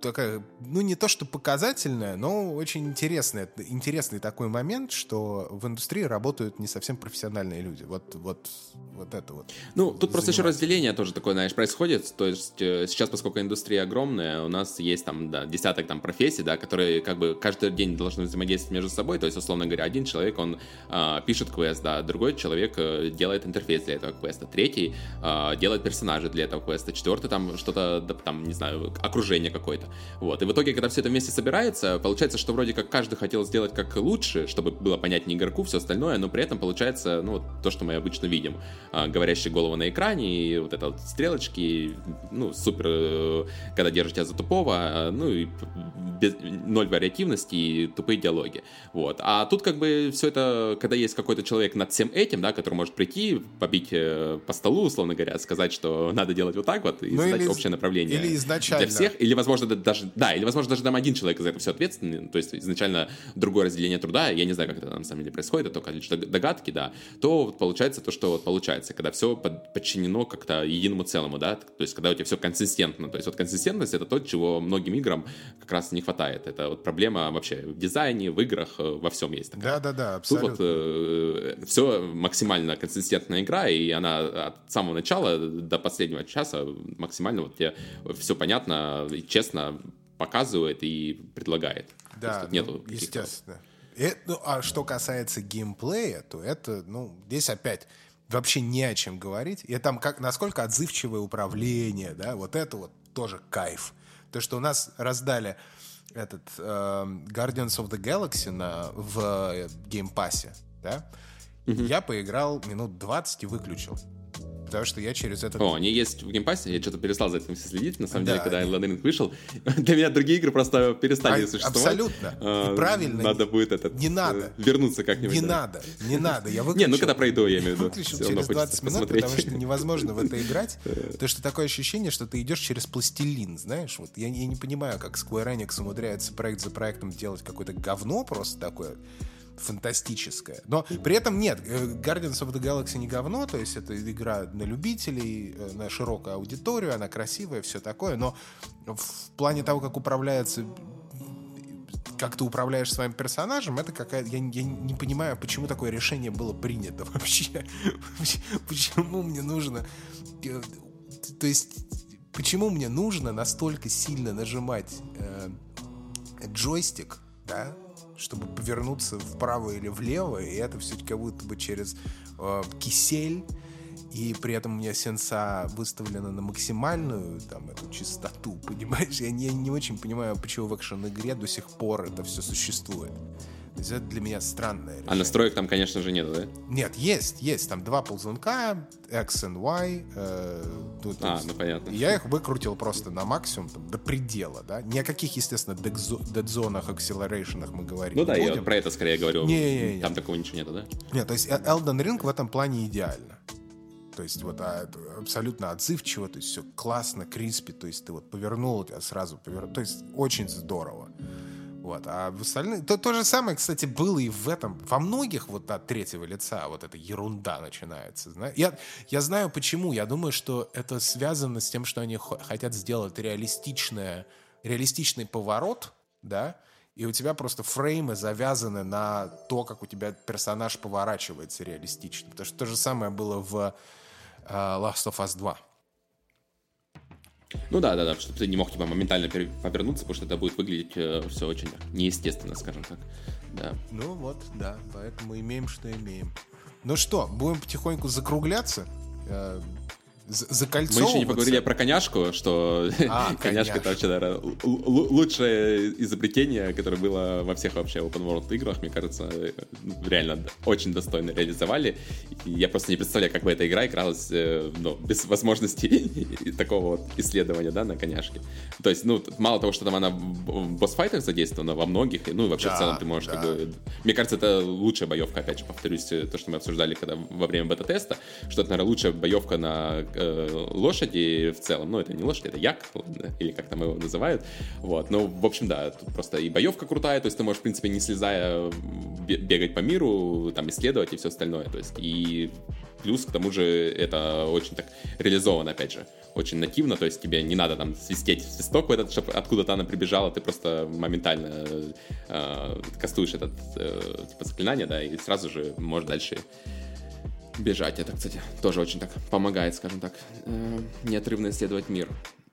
такая, ну не то что показательная, но очень интересная, интересный такой момент, что в индустрии работают не совсем профессиональные люди. Вот, вот, вот это вот. Ну, тут просто еще разделение тоже такое, знаешь, происходит. То есть э, сейчас, поскольку индустрия огромная, у нас есть там, да, десяток там профессий, да, которые как бы каждый день должны взаимодействовать между собой. То есть, условно говоря, один человек, он э, пишет квест, да, другой человек э, делает интерфейс для этого квеста, третий э, делает персонажи для этого квеста, четвертый там что-то, там, не знаю, окружение какое-то. Вот. И в итоге, когда все это вместе собирается, получается, что вроде как каждый хотел сделать как лучше, чтобы было понятнее игроку, все остальное, но при этом получается, ну, то, что мы обычно видим. А, говорящие головы на экране, и вот это вот стрелочки, ну, супер, э, когда держит тебя за тупого, а, ну, и без, ноль вариативности и тупые диалоги. Вот. А тут как бы все это, когда есть какой-то человек над всем этим, да, который может прийти, побить э, по столу, условно говоря, сказать, что надо делать вот так вот, и ну, задать или, общее направление или изначально. для всех, или, возможно, даже, да, или, возможно, даже там один человек за это все ответственный, то есть изначально другое разделение труда, я не знаю, как это на самом деле происходит, это только лишь догадки, да, то вот получается то, что вот получается, когда все под, подчинено как-то единому целому, да, то есть когда у тебя все консистентно, то есть вот консистентность это то, чего многим играм как раз не хватает, это вот проблема вообще в дизайне, в играх, э, во всем есть такая. Да-да-да, абсолютно. Тут вот э, все максимально консистентная игра, и она от самого начала до последнего часа максимально вот тебе все понятно и честно показывает и предлагает. Да, ну, нету естественно. И, ну, а что касается геймплея, то это, ну, здесь опять вообще не о чем говорить. И там как, насколько отзывчивое управление, да, вот это вот тоже кайф. То, что у нас раздали этот э, Guardians of the Galaxy на, в э, Game Pass е, да, mm-hmm. я поиграл минут 20 и выключил потому что я через это... О, они есть в Game Pass е, я что-то перестал за этим следить, на самом да, деле, когда Elden Ring вышел, для меня другие игры просто перестали а, существовать. Абсолютно, а, правильно. Надо будет этот... Не надо. Э, вернуться как-нибудь. Не да. надо, не надо, я выключил. Не, ну когда пройду, я имею в виду. Выключил через 20 минут, посмотреть. потому что невозможно в это играть, потому что такое ощущение, что ты идешь через пластилин, знаешь, вот я, я не понимаю, как Square Enix умудряется проект за проектом делать какое-то говно просто такое, фантастическое. Но при этом нет, э, Guardians of the Galaxy не говно, то есть это игра на любителей, э, на широкую аудиторию, она красивая, все такое, но в плане того, как управляется как ты управляешь своим персонажем, это какая я, я не понимаю, почему такое решение было принято вообще. Почему мне нужно... Э, то есть, почему мне нужно настолько сильно нажимать э, джойстик, да, чтобы повернуться вправо или влево, и это все как будто бы через э, кисель, и при этом у меня сенса выставлена на максимальную там эту частоту, понимаешь? Я не, не очень понимаю, почему в экшен-игре до сих пор это все существует. То есть это для меня странное решение. А настроек там, конечно же, нет, да? Нет, есть, есть. Там два ползунка, X и Y. Э, ну, а, есть, ну понятно. Я их выкрутил просто на максимум, там, до предела, да. Ни о каких, естественно, дедзонах, акселерейшенах мы говорим Ну да, будем. я про это скорее говорю. Не, не, не. Там такого ничего нету, да? Нет, то есть э, Elden Ring в этом плане идеально. То есть вот а, абсолютно отзывчиво, то есть все классно, криспи, то есть ты вот повернул, тебя сразу повернул, то есть очень здорово. Вот. А в остальных... То, то же самое, кстати, было и в этом. Во многих вот от третьего лица вот эта ерунда начинается. Я, я знаю почему. Я думаю, что это связано с тем, что они хотят сделать реалистичное, реалистичный поворот, да, и у тебя просто фреймы завязаны на то, как у тебя персонаж поворачивается реалистично. Потому что то же самое было в uh, Last of Us 2. Ну да, да, да, чтобы ты не мог типа моментально повернуться, потому что это будет выглядеть э, все очень неестественно, скажем так. Да. Ну вот, да, поэтому имеем, что имеем. Ну что, будем потихоньку закругляться. Э, закольцовываться. Мы еще не поговорили про коняшку, что а, коняшка это вообще, наверное, лучшее изобретение, которое было во всех вообще open world играх, мне кажется, ну, реально очень достойно реализовали. И я просто не представляю, как бы эта игра игралась э, ну, без возможности такого вот исследования, да, на коняшке. То есть, ну, мало того, что там она в босс-файтах задействована, во многих, ну, и вообще да, в целом ты можешь, да. как бы... Мне кажется, это лучшая боевка, опять же, повторюсь, то, что мы обсуждали когда во время бета-теста, что это, наверное, лучшая боевка на э, лошади в целом. Ну, это не лошадь, это як, или как там его называют. Вот, ну, в общем, да, тут просто и боевка крутая, то есть ты можешь, в принципе, не слезая бегать по миру, там, исследовать и все остальное. То есть, и плюс, к тому же, это очень так реализовано, опять же очень нативно, то есть тебе не надо там свистеть свисток в этот, чтобы откуда-то она прибежала, ты просто моментально э, кастуешь этот э, типа заклинание, да, и сразу же можешь дальше бежать. Это, кстати, тоже очень так помогает, скажем так, э, неотрывно исследовать мир.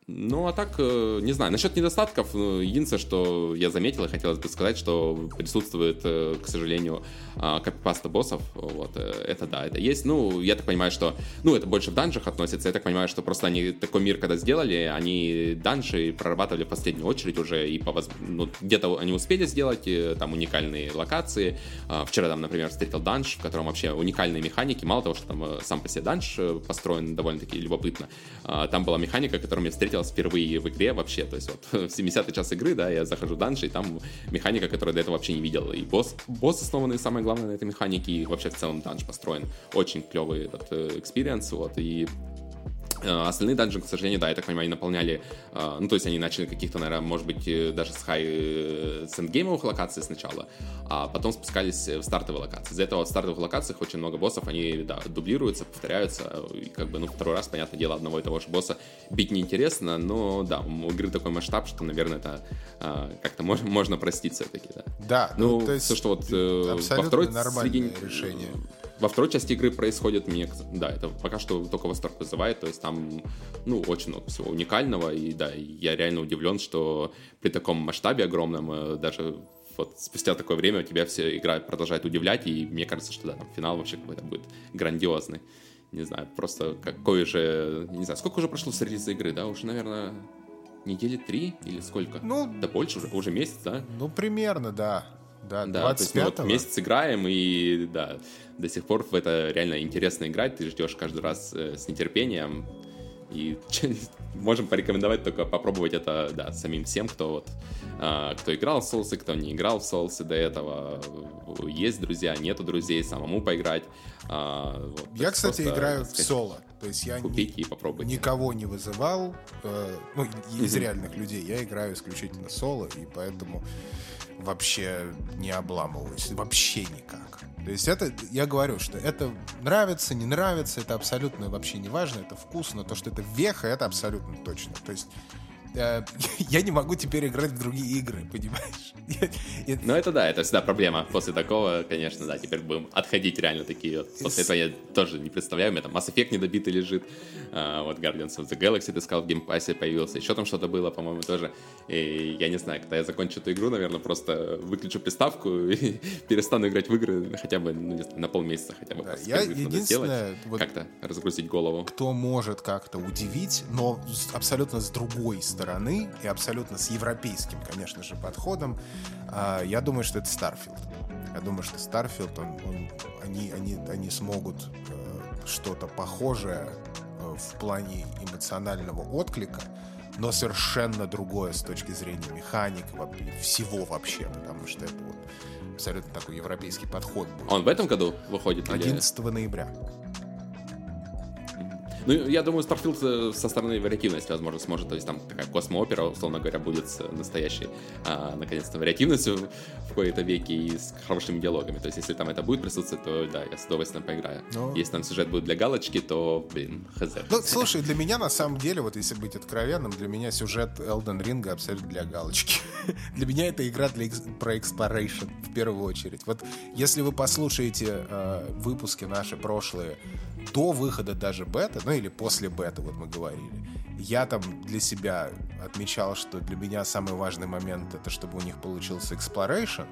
Ну, а так, э, не знаю. Насчет недостатков, ну, единственное, что я заметил и хотелось бы сказать, что присутствует, э, к сожалению, а, копипаста боссов. Вот, э, это да, это есть. Ну, я так понимаю, что, ну, это больше в данжах относится. Я так понимаю, что просто они такой мир, когда сделали, они данжи прорабатывали в последнюю очередь уже, и по ну, где-то они успели сделать там уникальные локации. А, вчера там, например, встретил данж, в котором вообще уникальные механики. Мало того, что там сам по себе данж построен довольно-таки любопытно, там была механика, которую встретил встретилась впервые в игре вообще. То есть вот в 70-й час игры, да, я захожу в данж, и там механика, которую до этого вообще не видел. И босс, босс основанный, самое главное, на этой механике, и вообще в целом данж построен. Очень клевый этот experience, вот, и остальные данжи, к сожалению, да, я так понимаю, они наполняли, э, ну, то есть они начали каких-то, наверное, может быть, э, даже с high с endgame овых локаций сначала, а потом спускались в стартовые локации. Из-за этого в стартовых локациях очень много боссов, они, да, дублируются, повторяются, и как бы, ну, второй раз, понятное дело, одного и того же босса бить неинтересно, но, да, у игры такой масштаб, что, наверное, это как-то можно, можно простить все-таки, да. Да, ну, ну то есть все, что вот во второй среди... решение во второй части игры происходит, мне, да, это пока что только восторг вызывает, то есть там, ну, очень много всего уникального, и да, я реально удивлен, что при таком масштабе огромном, э, даже вот спустя такое время тебя все игра продолжает удивлять, и мне кажется, что да, там финал вообще какой-то будет грандиозный. Не знаю, просто какой же, не знаю, сколько уже прошло с релиза игры, да, уже, наверное, недели три или сколько? Ну, да больше уже, уже месяц, да? Ну, примерно, да. Да, да то есть мы вот месяц играем, и да, до сих пор в это реально интересно играть, ты ждешь каждый раз э, с нетерпением, и можем порекомендовать только попробовать это, да, самим всем, кто вот, а, кто играл в соусы, кто не играл в соусы до этого, есть друзья, нету друзей, самому поиграть. А, вот, я, кстати, играю в соло. То есть я купить ни, и попробовать. никого не вызывал, э, ну, из mm-hmm. реальных людей. Я играю исключительно соло, и поэтому вообще не обламываюсь. Вообще никак. То есть это, я говорю, что это нравится, не нравится, это абсолютно вообще не важно, это вкусно, то, что это веха, это абсолютно точно. То есть Э, я не могу теперь играть в другие игры, понимаешь? Ну это да, это всегда проблема. После такого, конечно, да, теперь будем отходить реально такие вот. После этого я тоже не представляю, у меня там Mass Effect недобитый лежит, а, вот Guardians of the Galaxy, ты сказал, в геймпассе появился, еще там что-то было, по-моему, тоже. И я не знаю, когда я закончу эту игру, наверное, просто выключу приставку и перестану играть в игры хотя бы ну, на полмесяца хотя бы. Да, я единственное, вот как-то разгрузить голову. Кто может как-то удивить, но абсолютно с другой стороны стороны и абсолютно с европейским, конечно же, подходом, а, я думаю, что это Starfield. Я думаю, что Starfield, он, он, они, они, они смогут э, что-то похожее э, в плане эмоционального отклика, но совершенно другое с точки зрения механик, всего вообще, потому что это вот абсолютно такой европейский подход будет. Он в этом году выходит? 11 или... ноября. Ну, я думаю, Starfield э, со стороны вариативности, возможно, сможет. То есть там такая космоопера, условно говоря, будет с настоящей, а, наконец-то, вариативностью в какой-то веке и с хорошими диалогами. То есть если там это будет присутствовать, то да, я с удовольствием поиграю. Но... Ну. Если там сюжет будет для галочки, то, блин, хз. Ну, слушай, для меня, на самом деле, вот если быть откровенным, для меня сюжет Elden Ring абсолютно для галочки. для меня это игра для, про exploration, в первую очередь. Вот если вы послушаете э, выпуски наши прошлые до выхода даже бета, ну или после бета, вот мы говорили, я там для себя отмечал, что для меня самый важный момент это чтобы у них получился exploration,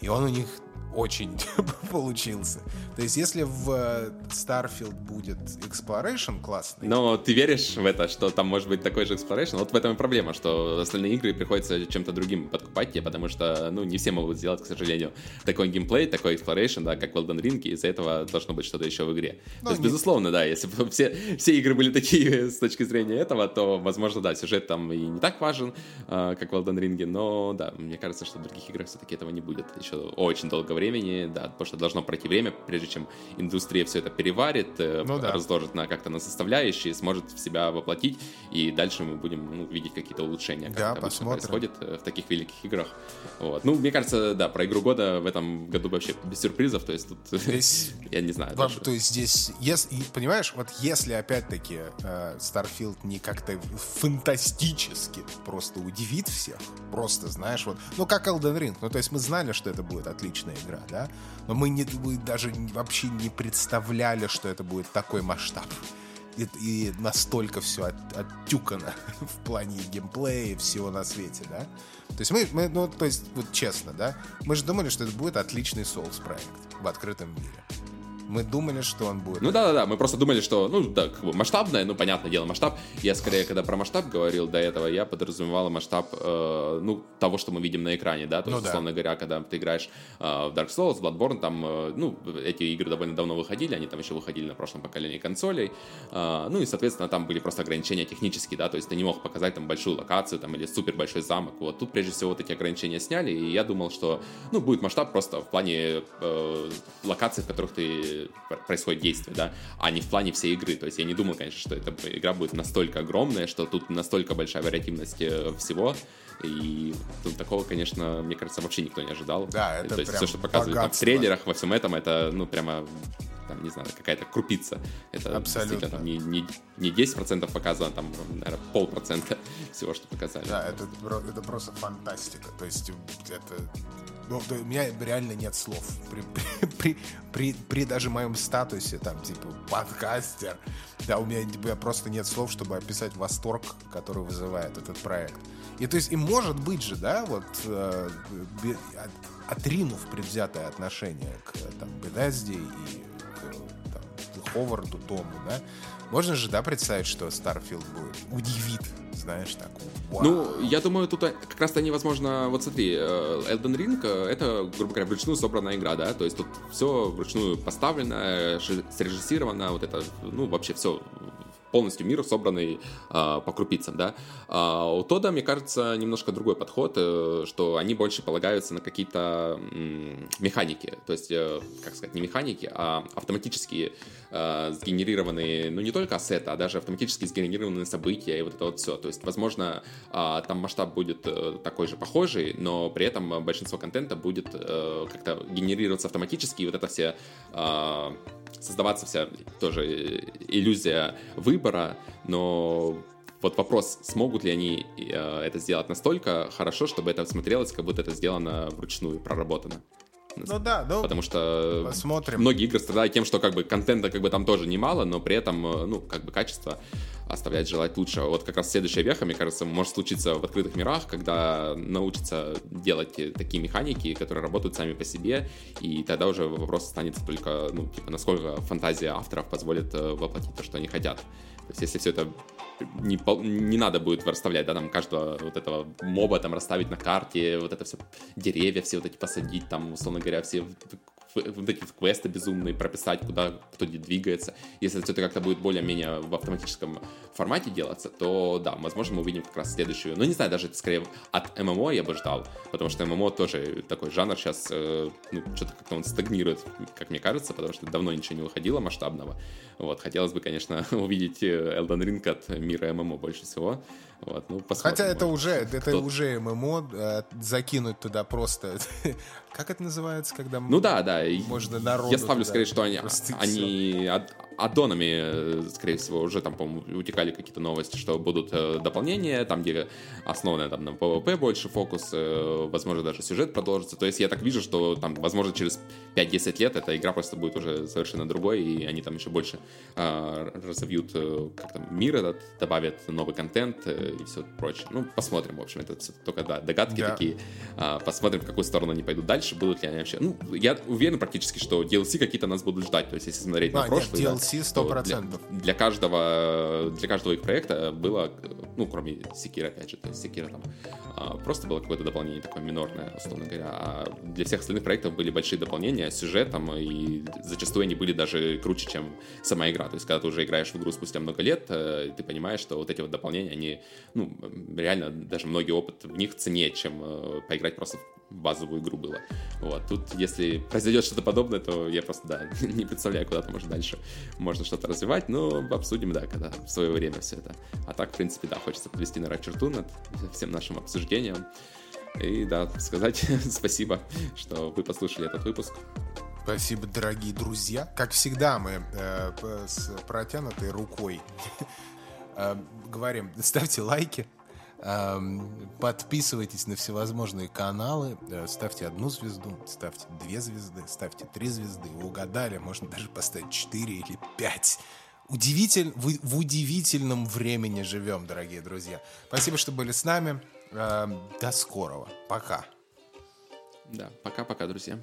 и он у них очень получился. То есть, если в э, Starfield будет Exploration классный... Но ты веришь в это, что там может быть такой же Exploration? Вот в этом и проблема, что остальные игры приходится чем-то другим подкупать тебе, потому что, ну, не все могут сделать, к сожалению, такой геймплей, такой Exploration, да, как в Elden Ring, и из-за этого должно быть что-то еще в игре. Ну, то есть, не... безусловно, да, если бы все, все игры были такие с точки зрения этого, то, возможно, да, сюжет там и не так важен, а, как в Elden Ring, но, да, мне кажется, что в других играх все-таки этого не будет еще очень долго времени, да, потому что должно пройти время, прежде чем индустрия все это переварит, э, ну, да. разложит на как-то на составляющие, сможет в себя воплотить, и дальше мы будем ну, видеть какие-то улучшения, как да, это обычно происходит э, в таких великих играх. Вот. Ну, мне кажется, да, про игру года в этом году вообще без сюрпризов, то есть тут здесь, я не знаю. Даже. То есть здесь, если, понимаешь, вот если опять-таки э, Starfield не как-то фантастически просто удивит всех, просто, знаешь, вот, ну как Elden Ring, ну то есть мы знали, что это будет отличная игра, да, но мы, не, мы даже вообще не представляли, что это будет такой масштаб. И, и настолько все от, оттюкано в плане геймплея и всего на свете, да? То есть мы, мы, ну, то есть, вот честно, да, мы же думали, что это будет отличный Souls проект в открытом мире. Мы думали, что он будет. Ну да-да-да, мы просто думали, что, ну да, как бы масштабное, ну понятное дело, масштаб. Я скорее, когда про масштаб говорил до этого, я подразумевал масштаб, э, ну, того, что мы видим на экране, да, то ну, есть, да. условно говоря, когда ты играешь э, в Dark Souls, Bloodborne, там, э, ну, эти игры довольно давно выходили, они там еще выходили на прошлом поколении консолей, э, ну и, соответственно, там были просто ограничения технические, да, то есть ты не мог показать там большую локацию, там, или супер большой замок, вот тут, прежде всего, вот эти ограничения сняли, и я думал, что, ну, будет масштаб просто в плане э, локаций, в которых ты происходит действие, да, а не в плане всей игры. То есть я не думал, конечно, что эта игра будет настолько огромная, что тут настолько большая вариативность э, всего. И ну, такого, конечно, мне кажется, вообще никто не ожидал. Да, это То есть все, что показывают там, в трейлерах, во всем этом, это, ну, прямо там, не знаю, какая-то крупица. Это Абсолютно. Там, не, не, не 10% показано, там, наверное, полпроцента всего, что показали. Да, это, это просто фантастика. То есть это ну, у меня реально нет слов. При, при, при, при, даже моем статусе, там, типа, подкастер, да, у меня, типа, просто нет слов, чтобы описать восторг, который вызывает этот проект. И то есть, и может быть же, да, вот, э, отринув предвзятое отношение к, там, Бедезде и к, там, Ховарду Тому, да, можно же, да, представить, что Starfield будет удивит, знаешь, так. Вау. Ну, я думаю, тут как раз-то невозможно... Вот смотри, э, Elden Ring — это, грубо говоря, вручную собранная игра, да? То есть тут все вручную поставлено, срежиссировано, вот это, ну, вообще все полностью мир, собранный э, по крупицам, да. А у Тода, мне кажется, немножко другой подход, э, что они больше полагаются на какие-то э, механики, то есть, э, как сказать, не механики, а автоматические э, сгенерированные, ну не только ассеты, а даже автоматически сгенерированные события и вот это вот все. То есть, возможно, э, там масштаб будет э, такой же похожий, но при этом большинство контента будет э, как-то генерироваться автоматически, и вот это все э, создаваться вся тоже иллюзия выбора, но вот вопрос, смогут ли они э, это сделать настолько хорошо, чтобы это смотрелось, как будто это сделано вручную, проработано. Ну да, ну, потому что посмотрим. многие игры страдают тем, что как бы контента как бы там тоже немало, но при этом, э, ну, как бы качество оставляет желать лучшего. Вот как раз следующая веха, мне кажется, может случиться в открытых мирах, когда научатся делать такие механики, которые работают сами по себе, и тогда уже вопрос останется только, ну, типа, насколько фантазия авторов позволит э, воплотить то, что они хотят. То есть, если все это не, не надо будет расставлять, да, там каждого вот этого моба там расставить на карте, вот это все, деревья все вот эти посадить, там, условно говоря, все вот эти квесты безумные прописать, куда кто двигается. Если все это как-то будет более-менее в автоматическом формате делаться, то да, возможно, мы увидим как раз следующую. Ну, не знаю, даже это скорее от ММО я бы ждал, потому что ММО тоже такой жанр сейчас, э, ну, что-то как-то он стагнирует, как мне кажется, потому что давно ничего не выходило масштабного. Вот, хотелось бы, конечно, увидеть э, Elden Ring от мира ММО больше всего. Вот, ну, Хотя это уже, это уже ММО, э, закинуть туда просто... как это называется, когда... Ну да, да. Можно народу Я ставлю скорее, что они, они аддонами, скорее всего, уже там, по-моему, утекали какие-то новости, что будут э, дополнения, там, где основано там на PvP больше фокус, э, возможно, даже сюжет продолжится. То есть я так вижу, что там, возможно, через 5-10 лет эта игра просто будет уже совершенно другой, и они там еще больше э, разовьют как там, мир этот, добавят новый контент, и все прочее. Ну, посмотрим, в общем, это только, да, догадки да. такие. А, посмотрим, в какую сторону они пойдут дальше, будут ли они вообще... Ну, я уверен практически, что DLC какие-то нас будут ждать, то есть если смотреть а, на прошлый... Нет, DLC 100%. Для, для, каждого, для каждого их проекта было, ну, кроме Секира, опять же, то есть Секира там а, просто было какое-то дополнение такое минорное, условно говоря, а для всех остальных проектов были большие дополнения с сюжетом, и зачастую они были даже круче, чем сама игра. То есть, когда ты уже играешь в игру спустя много лет, э, ты понимаешь, что вот эти вот дополнения, они ну, реально даже многие опыт в них ценнее, чем э, поиграть просто в базовую игру было. Вот. Тут, если произойдет что-то подобное, то я просто, да, не представляю, куда то может дальше можно что-то развивать, но обсудим, да, когда в свое время все это. А так, в принципе, да, хочется подвести на черту над всем нашим обсуждением. И, да, сказать спасибо, что вы послушали этот выпуск. Спасибо, дорогие друзья. Как всегда, мы э, с протянутой рукой э, говорим, ставьте лайки, Подписывайтесь на всевозможные каналы, э, ставьте одну звезду, ставьте две звезды, ставьте три звезды. Вы угадали, можно даже поставить четыре или пять. Удивитель, в, в удивительном времени живем, дорогие друзья. Спасибо, что были с нами. До скорого. Пока. Да, пока-пока, друзья.